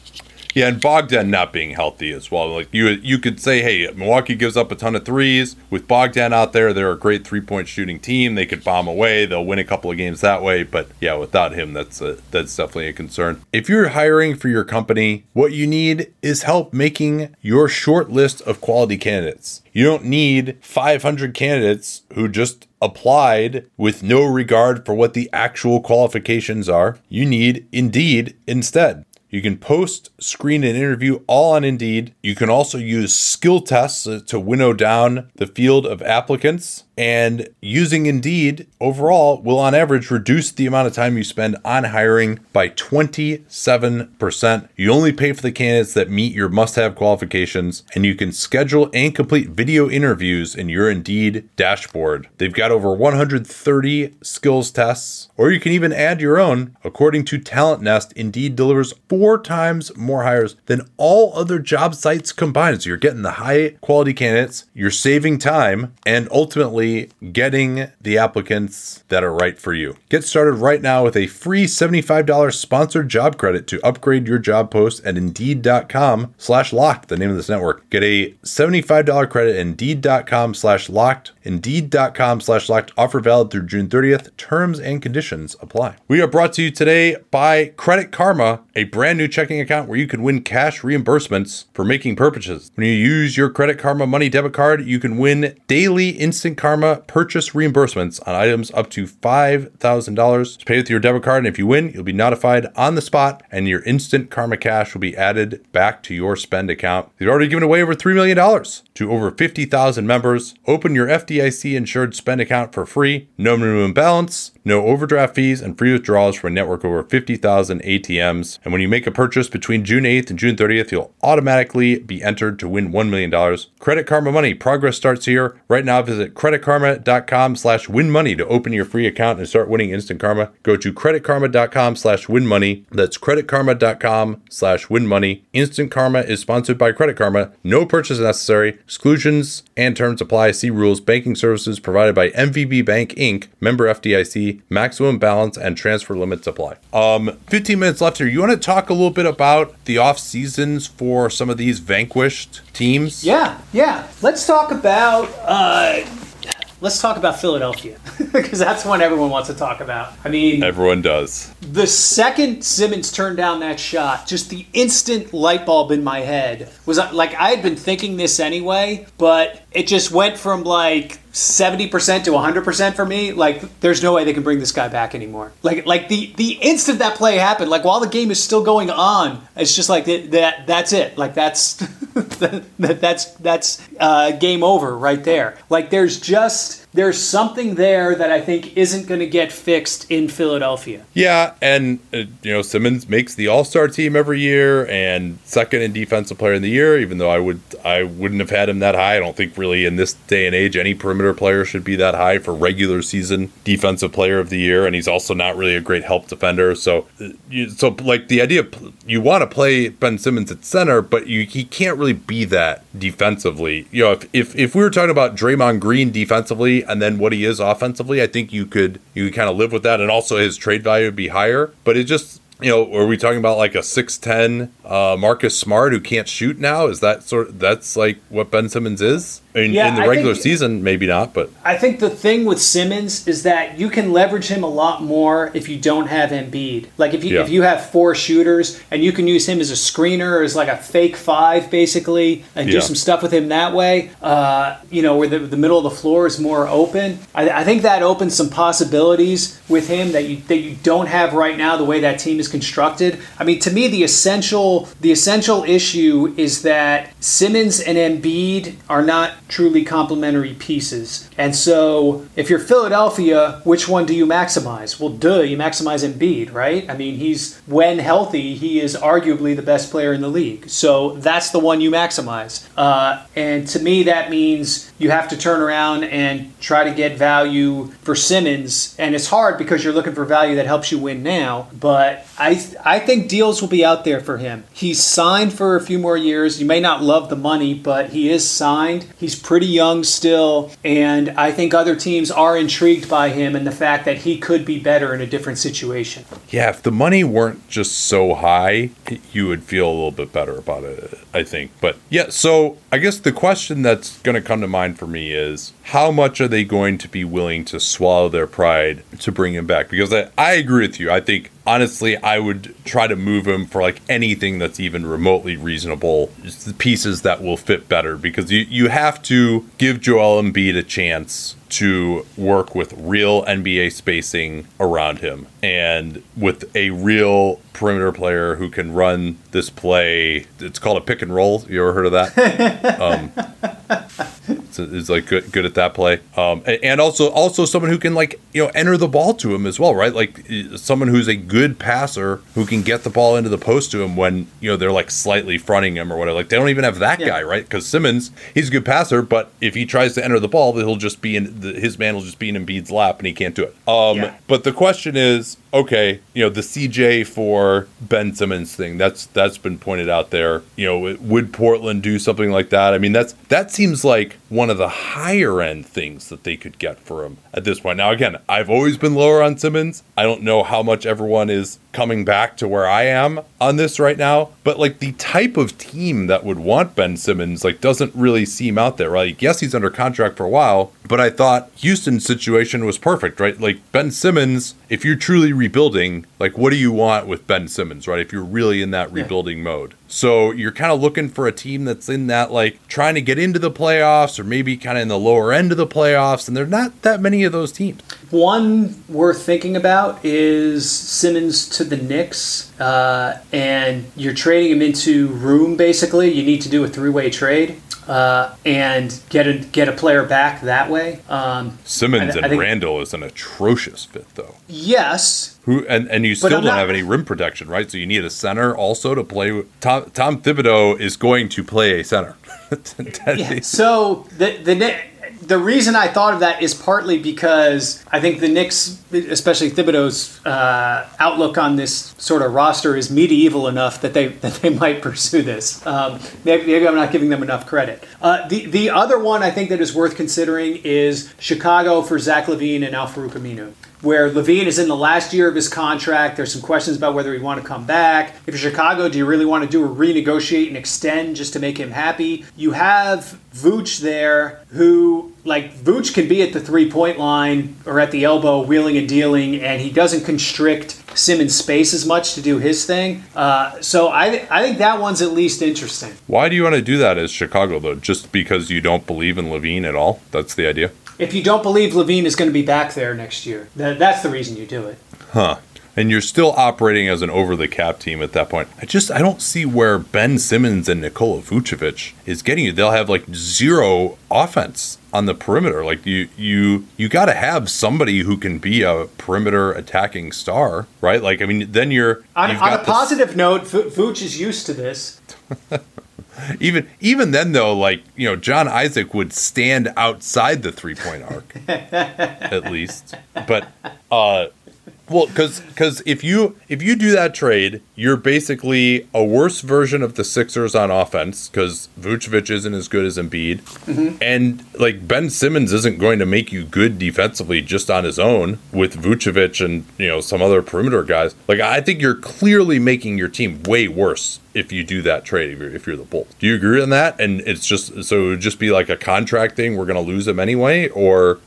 Yeah, and Bogdan not being healthy as well. Like you, you could say, hey, Milwaukee gives up a ton of threes with Bogdan out there. They're a great three point shooting team. They could bomb away. They'll win a couple of games that way. But yeah, without him, that's a, that's definitely a concern. If you're hiring for your company, what you need is help making your short list of quality candidates. You don't need 500 candidates who just applied with no regard for what the actual qualifications are. You need Indeed instead. You can post, screen, and interview all on Indeed. You can also use skill tests to winnow down the field of applicants. And using Indeed overall will, on average, reduce the amount of time you spend on hiring by 27%. You only pay for the candidates that meet your must have qualifications, and you can schedule and complete video interviews in your Indeed dashboard. They've got over 130 skills tests, or you can even add your own. According to Talent Nest, Indeed delivers four times more hires than all other job sites combined. So you're getting the high quality candidates, you're saving time, and ultimately, getting the applicants that are right for you. Get started right now with a free $75 sponsored job credit to upgrade your job post at indeed.com slash locked, the name of this network. Get a $75 credit at indeed.com slash locked, indeed.com slash locked, offer valid through June 30th. Terms and conditions apply. We are brought to you today by Credit Karma, a brand new checking account where you can win cash reimbursements for making purchases. When you use your Credit Karma money debit card, you can win daily instant karma Karma purchase reimbursements on items up to $5,000. Pay with your debit card, and if you win, you'll be notified on the spot, and your instant Karma cash will be added back to your spend account. They've already given away over $3 million to over 50,000 members. Open your FDIC insured spend account for free, no minimum balance, no overdraft fees, and free withdrawals from a network over 50,000 ATMs. And when you make a purchase between June 8th and June 30th, you'll automatically be entered to win $1 million. Credit Karma Money. Progress starts here. Right now, visit creditkarma.com slash win money to open your free account and start winning instant karma. Go to creditkarma.com slash win money. That's creditkarma.com slash win money. Instant Karma is sponsored by Credit Karma. No purchase necessary. Exclusions and terms apply. See rules. Banking services provided by MVB Bank Inc. Member FDIC. Maximum balance and transfer limits apply. Um, 15 minutes left here. You want to talk a little bit about the off seasons for some of these vanquished teams? Yeah, yeah. Let's talk about uh, let's talk about Philadelphia because that's one everyone wants to talk about. I mean, Everyone does. the second Simmons turned down that shot, just the instant light bulb in my head was uh, like I had been thinking this anyway, but it just went from like 70% to 100% for me. Like there's no way they can bring this guy back anymore. Like like the the instant that play happened, like while the game is still going on, it's just like that, that that's it. Like that's that, that's that's uh, game over right there. Like there's just there's something there that I think isn't going to get fixed in Philadelphia. Yeah, and uh, you know Simmons makes the All Star team every year and second in Defensive Player in the Year. Even though I would I wouldn't have had him that high. I don't think really in this day and age any perimeter player should be that high for regular season Defensive Player of the Year. And he's also not really a great help defender. So uh, you, so like the idea you want to play Ben Simmons at center, but you he can't really be that defensively. You know if if, if we were talking about Draymond Green defensively and then what he is offensively, I think you could you could kind of live with that, and also his trade value would be higher. But it just you know, are we talking about like a six ten uh, Marcus Smart who can't shoot now? Is that sort? Of, that's like what Ben Simmons is in, Yeah, in the I regular think- season, maybe not, but I think the thing with Simmons is that you can leverage him a lot more if you don't have Embiid. Like if you Yeah. if you have four shooters and you can use him as a screener or as like a fake five basically and do Yeah. some stuff with him that way. Uh, you know where the, the middle of the floor is more open. I, I think that opens some possibilities with him that you that you don't have right now. The way that team is constructed. I mean, to me, the essential the essential issue is that Simmons and Embiid are not truly complementary pieces. And so, if you're Philadelphia, which one do you maximize? Well, duh, you maximize Embiid, right? I mean, he's when healthy, he is arguably the best player in the league. So that's the one you maximize. Uh, and to me, that means you have to turn around and try to get value for Simmons. And it's hard because you're looking for value that helps you win now. But I, I think deals will be out there for him. He's signed for a few more years. You may not love the money, but he is signed. He's pretty young still. And I think other teams are intrigued by him and the fact that he could be better in a different situation. yeah, if the money weren't just so high, you would feel a little bit better about it, I think. But yeah, so I guess the question that's going to come to mind for me is how much are they going to be willing to swallow their pride to bring him back? Because I, I agree with you. I think honestly, I would try to move him for like anything that's even remotely reasonable, just the pieces that will fit better. Because you, you have to give Joel Embiid a chance to work with real NBA spacing around him and with a real perimeter player who can run this play. It's called a pick and roll. You ever heard of that? um, is like good good at that play. Um, and also also someone who can like you know enter the ball to him as well, right? Like someone who's a good passer who can get the ball into the post to him when you know they're like slightly fronting him or whatever. Like they don't even have that Yeah. guy, right? Because Simmons he's a good passer, but if he tries to enter the ball, he'll just be in the, his man will just be in Embiid's lap and he can't do it. Um, Yeah. but the question is, okay, you know the CJ for Ben Simmons thing that's that's been pointed out there. You know, would Portland do something like that? I mean, that's that seems like one of the higher end things that they could get for him at this point. Now, again, I've always been lower on Simmons. I don't know how much everyone is coming back to where I am on this right now, but like the type of team that would want Ben Simmons like doesn't really seem out there, right? Yes, he's under contract for a while, but I thought Houston's situation was perfect, right? Like Ben Simmons, if you're truly rebuilding, like what do you want with Ben Simmons, right? If you're really in that rebuilding mode. So you're kind of looking for a team that's in that like trying to get into the playoffs or maybe kind of in the lower end of the playoffs, and there's not that many of those teams. One worth thinking about is Simmons to the Knicks, uh, and you're trading him into room. Basically, you need to do a three-way trade. Uh, and get a get a player back that way. Um, Simmons I- I and Randle is an atrocious fit, though. yes, Who and, and you still don't not- have any rim protection, right? So you need a center also to play. With, Tom Tom Thibodeau is going to play a center. Yeah. So the the the reason I thought of that is partly because I think the Knicks, especially Thibodeau's uh, outlook on this sort of roster, is medieval enough that they that they might pursue this. Um, maybe, maybe I'm not giving them enough credit. Uh, the the other one I think that is worth considering is Chicago for Zach LaVine and Al-Farouq Aminu where LaVine is in the last year of his contract. There's some questions about whether he'd want to come back. If you're Chicago, do you really want to do a renegotiate and extend just to make him happy? You have Vooch there, who like Vooch can be at the three point line or at the elbow, wheeling and dealing, and he doesn't constrict Simmons' space as much to do his thing. Uh, so I I think that one's at least interesting. Why do you want to do that as Chicago though? Just because you don't believe in LaVine at all? That's the idea. If you don't believe LaVine is going to be back there next year, that, that's the reason you do it. Huh. And you're still operating as an over the cap team at that point. I just I don't see where Ben Simmons and Nikola Vucevic is getting you. They'll have like zero offense on the perimeter. Like you you you got to have somebody who can be a perimeter attacking star, right? Like I mean, then you're On, on a got this- positive note, Vooch is used to this. even even then though, like you know, John Isaac would stand outside the three point arc at least, but uh. Well, because because if you if you do that trade, you're basically a worse version of the Sixers on offense because Vucevic isn't as good as Embiid, and like Ben Simmons isn't going to make you good defensively just on his own with Vucevic and you know some other perimeter guys. Like I think you're clearly making your team way worse if you do that trade if you're, if you're the Bulls. Do you agree on that? And it's just so it would just be like a contract thing. We're going to lose them anyway, or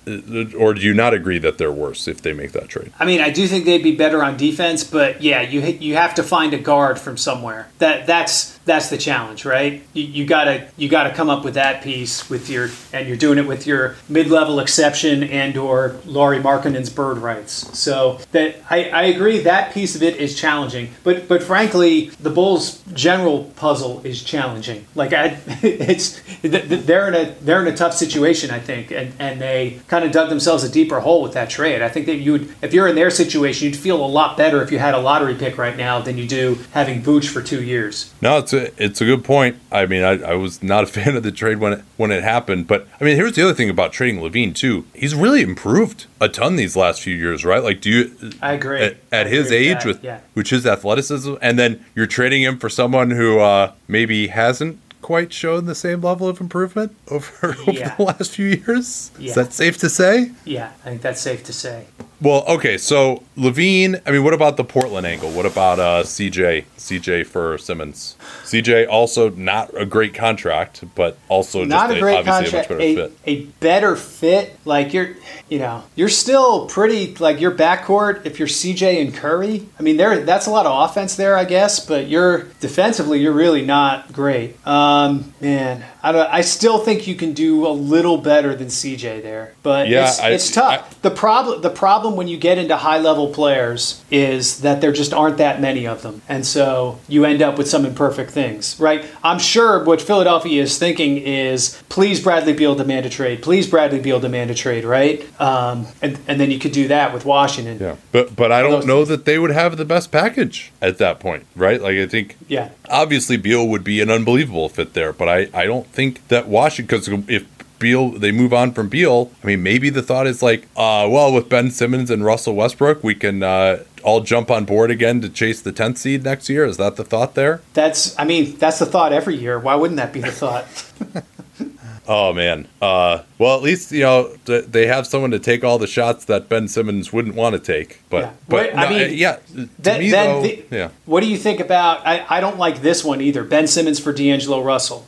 or do you not agree that they're worse if they make that trade? I mean, I do think they'd be better on defense, but yeah, you you have to find a guard from somewhere. That that's that's the challenge, right? You, you gotta you gotta come up with that piece with your and you're doing it with your mid-level exception and or Lauri Markkanen's bird rights. So that I, I agree that piece of it is challenging, but but frankly, the Bulls' general puzzle is challenging. Like I, it's th- th- they're in a they're in a tough situation, I think, and and they kind of dug themselves a deeper hole with that trade. I think that you would if you're in their situation, you'd feel a lot better if you had a lottery pick right now than you do having Vooch for two years. No, it's a it's a good point. I mean, I, I was not a fan of the trade when it when it happened, but I mean, here's the other thing about trading LaVine too. He's really improved a ton these last few years, right? Like, do you? I agree. At, at I his agree with age, that, with yeah. which his athleticism, and then you're trading him for someone who uh, maybe hasn't quite shown the same level of improvement over, over Yeah. the last few years. Yeah. Is that safe to say? Yeah, I think that's safe to say. Well, okay, so LaVine. I mean, what about the Portland angle? What about uh, CJ? CJ for Simmons. CJ also not a great contract, but also just not a a, great obviously contract. a better A, fit. a better fit. Like you're, you know, you're still pretty like your backcourt. If you're CJ and Curry, I mean, there that's a lot of offense there, I guess. But you're defensively, you're really not great. Um, man, I don't. I still think you can do a little better than CJ there, but Yeah, it's, I- it's tough. I- the problem, the problem when you get into high level players is that there just aren't that many of them, and so you end up with some imperfect things, right? I'm sure what Philadelphia is thinking is, please Bradley Beal demand a trade, please Bradley Beal demand a trade, right? Um, and and then you could do that with Washington. Yeah, but but I don't know that they would have the best package at that point, right? Like I think Yeah. obviously Beal would be an unbelievable fit there, but I I don't think that Washington because if Beal they move on from Beal, I mean maybe the thought is like, uh, well with Ben Simmons and Russell Westbrook we can uh, all jump on board again to chase the tenth seed next year. Is that the thought there? That's, I mean, that's the thought every year. Why wouldn't that be the thought? Oh man. Uh, well, at least you know th- they have someone to take all the shots that Ben Simmons wouldn't want to take. But Yeah. but I no, mean, yeah. Me though, the- yeah. What do you think about? I, I don't like this one either. Ben Simmons for D'Angelo Russell.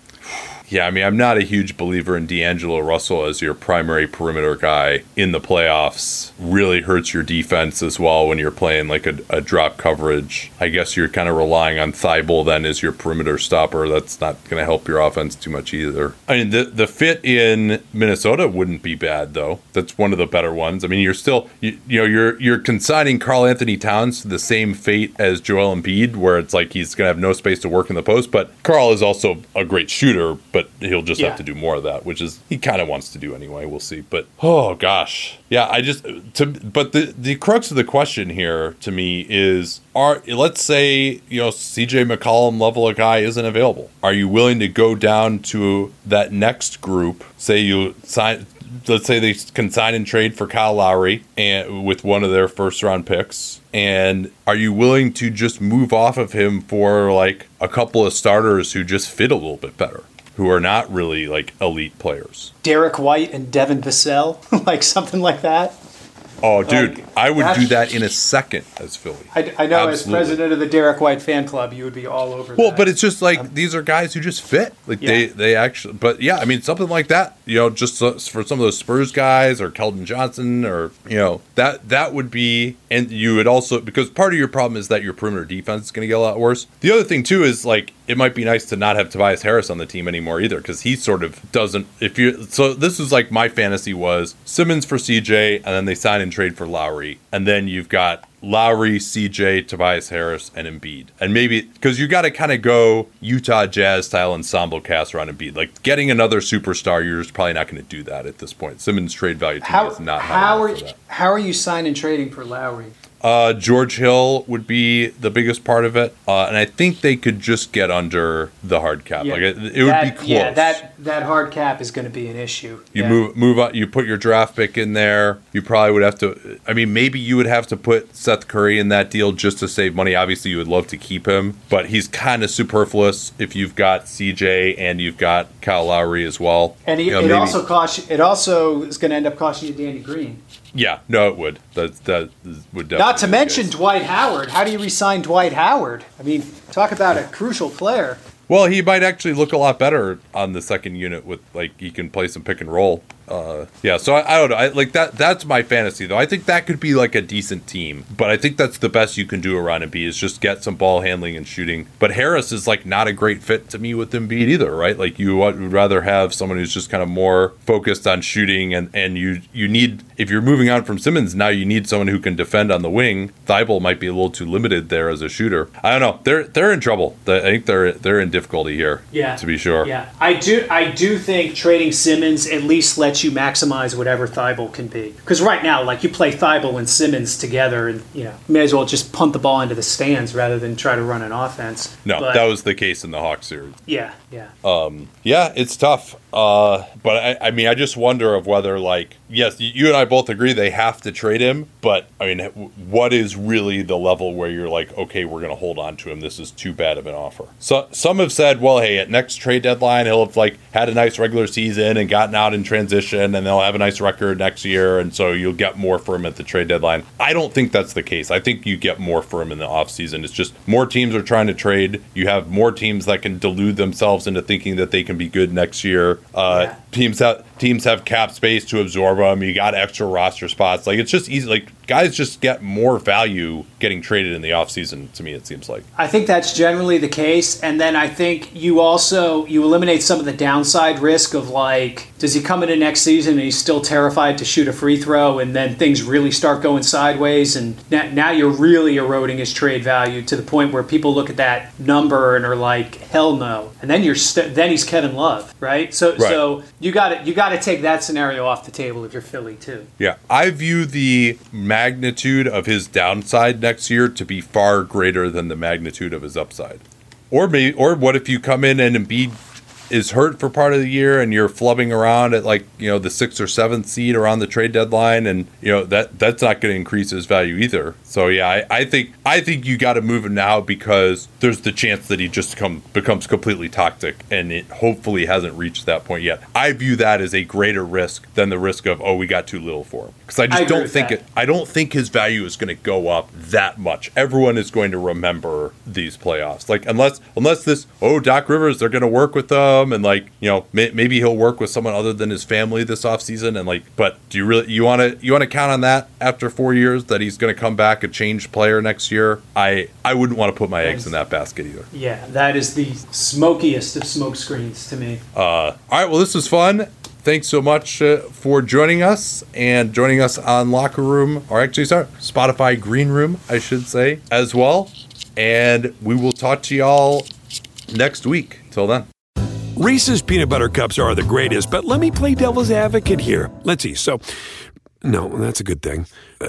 Yeah, I mean, I'm not a huge believer in D'Angelo Russell as your primary perimeter guy in the playoffs. Really hurts your defense as well when you're playing like a, a drop coverage. I guess you're kind of relying on Thybulle then as your perimeter stopper. That's not going to help your offense too much either. I mean, the the fit in Minnesota wouldn't be bad though. That's one of the better ones. I mean, you're still you, you know you're you're consigning Karl Anthony Towns to the same fate as Joel Embiid, where it's like he's going to have no space to work in the post. But Karl is also a great shooter, but he'll just Yeah. have to do more of that, which is he kind of wants to do anyway. We'll see. But oh gosh, yeah, I just to but the the crux of the question here to me is are let's say you know CJ McCollum level of guy isn't available. Are you willing to go down to that next group? Say you sign. Let's say they can sign and trade for Kyle Lowry and with one of their first round picks. And are you willing to just move off of him for like a couple of starters who just fit a little bit better? Who are not really like elite players. Derrick White and Devin Vassell, like something like that. Oh, dude, Like, I would do that in a second as Philly. I, I know as president of the Derrick White fan club, you would be all over Well, that. but it's just like um, these are guys who just fit. Like they Yeah. they actually. But yeah, I mean something like that. You know, just for some of those Spurs guys or Keldon Johnson or you know that that would be. And you would also because part of your problem is that your perimeter defense is going to get a lot worse. The other thing too is like it might be nice to not have Tobias Harris on the team anymore either because he sort of doesn't. If you so this is like my fantasy was Simmons for CJ and then they sign and trade for Lowry and then you've got Lowry, CJ, Tobias Harris, and Embiid. And maybe because you got to kind of go Utah Jazz style ensemble cast around Embiid. Like getting another superstar, you're just probably not going to do that at this point. Simmons' trade value to how, me is not high how, are, for that. how are you signing trading for Lowry? Uh, George Hill would be the biggest part of it, uh, and I think they could just get under the hard cap. Like it, it would that, be close. Yeah, that that hard cap is going to be an issue. You Yeah. move move up. You put your draft pick in there. You probably would have to. I mean, maybe you would have to put Seth Curry in that deal just to save money. Obviously, you would love to keep him, but he's kind of superfluous if you've got CJ and you've got Kyle Lowry as well. And he, You know, it maybe- also cost. It also is going to end up costing you Danny Green. Yeah, no, it would. That that would. Not to mention case. Dwight Howard. How do you resign Dwight Howard? I mean, talk about a crucial player. Well, he might actually look a lot better on the second unit with like he can play some pick and roll. Uh, yeah, so I, I don't know. I, like that. That's my fantasy, though. I think that could be like a decent team, but I think that's the best you can do around Embiid is just get some ball handling and shooting. But Harris is like not a great fit to me with Embiid either, right? Like you would rather have someone who's just kind of more focused on shooting, and and you you need if you're moving on from Simmons now, you need someone who can defend on the wing. Thybulle might be a little too limited there as a shooter. I don't know. They're they're in trouble. I think they're they're in difficulty here. Yeah, to be sure. Yeah, I do. I do think trading Simmons at least lets you maximize whatever Thybulle can be. Because right now, like you play Thybulle and Simmons together, and you know, may as well just punt the ball into the stands rather than try to run an offense. No, But, that was the case in the Hawks series. yeah, yeah. Yeah, it's tough. Uh, but I, I mean, I just wonder of whether, like, yes, you and I both agree they have to trade him. But I mean, what is really the level where you're like, okay, we're going to hold on to him? This is too bad of an offer. So some have said, well, hey, at next trade deadline, he'll have like had a nice regular season and gotten out in transition, and they'll have a nice record next year, and so you'll get more for him at the trade deadline. I don't think that's the case. I think you get more for him in the offseason. It's just more teams are trying to trade. You have more teams that can delude themselves into thinking that they can be good next year. Uh, Yeah. Teams have teams have cap space to absorb them. You got extra roster spots. Like it's just easy. Like guys just get more value getting traded in the offseason. To me, it seems like. I think that's generally the case, and then I think you also you eliminate some of the downside risk of like, does he come into next season and he's still terrified to shoot a free throw, and then things really start going sideways, and now, you're really eroding his trade value to the point where people look at that number and are like, hell no, and then you're st- then he's Kevin Love, right? So Right. so you got it you got to take that scenario off the table if you're Philly too. Yeah, I view the magnitude of his downside next year to be far greater than the magnitude of his upside. Or maybe, or what if you come in and Embiid is hurt for part of the year and you're flubbing around at like you know the sixth or seventh seed around the trade deadline and you know that that's not going to increase his value either. So yeah, I, I think I think you got to move him now because there's the chance that he just come becomes completely toxic and it hopefully hasn't reached that point yet. I view that as a greater risk than the risk of oh we got too little for him because I just I don't think it. I don't think his value is going to go up that much. Everyone is going to remember these playoffs. Like unless unless this oh Doc Rivers they're going to work with them and like you know may, maybe he'll work with someone other than his family this offseason and like but do you really you want to you want to count on that after four years that he's going to come back a changed player next year i i wouldn't want to put my eggs in that basket either Yeah, that is the smokiest of smoke screens to me. uh all right well this was fun thanks so much uh, for joining us and joining us on locker room or actually sorry spotify green room i should say as well and we will talk to y'all next week till then Reese's peanut butter cups are the greatest, but let me play devil's advocate here. Let's see. So, no, that's a good thing. Uh,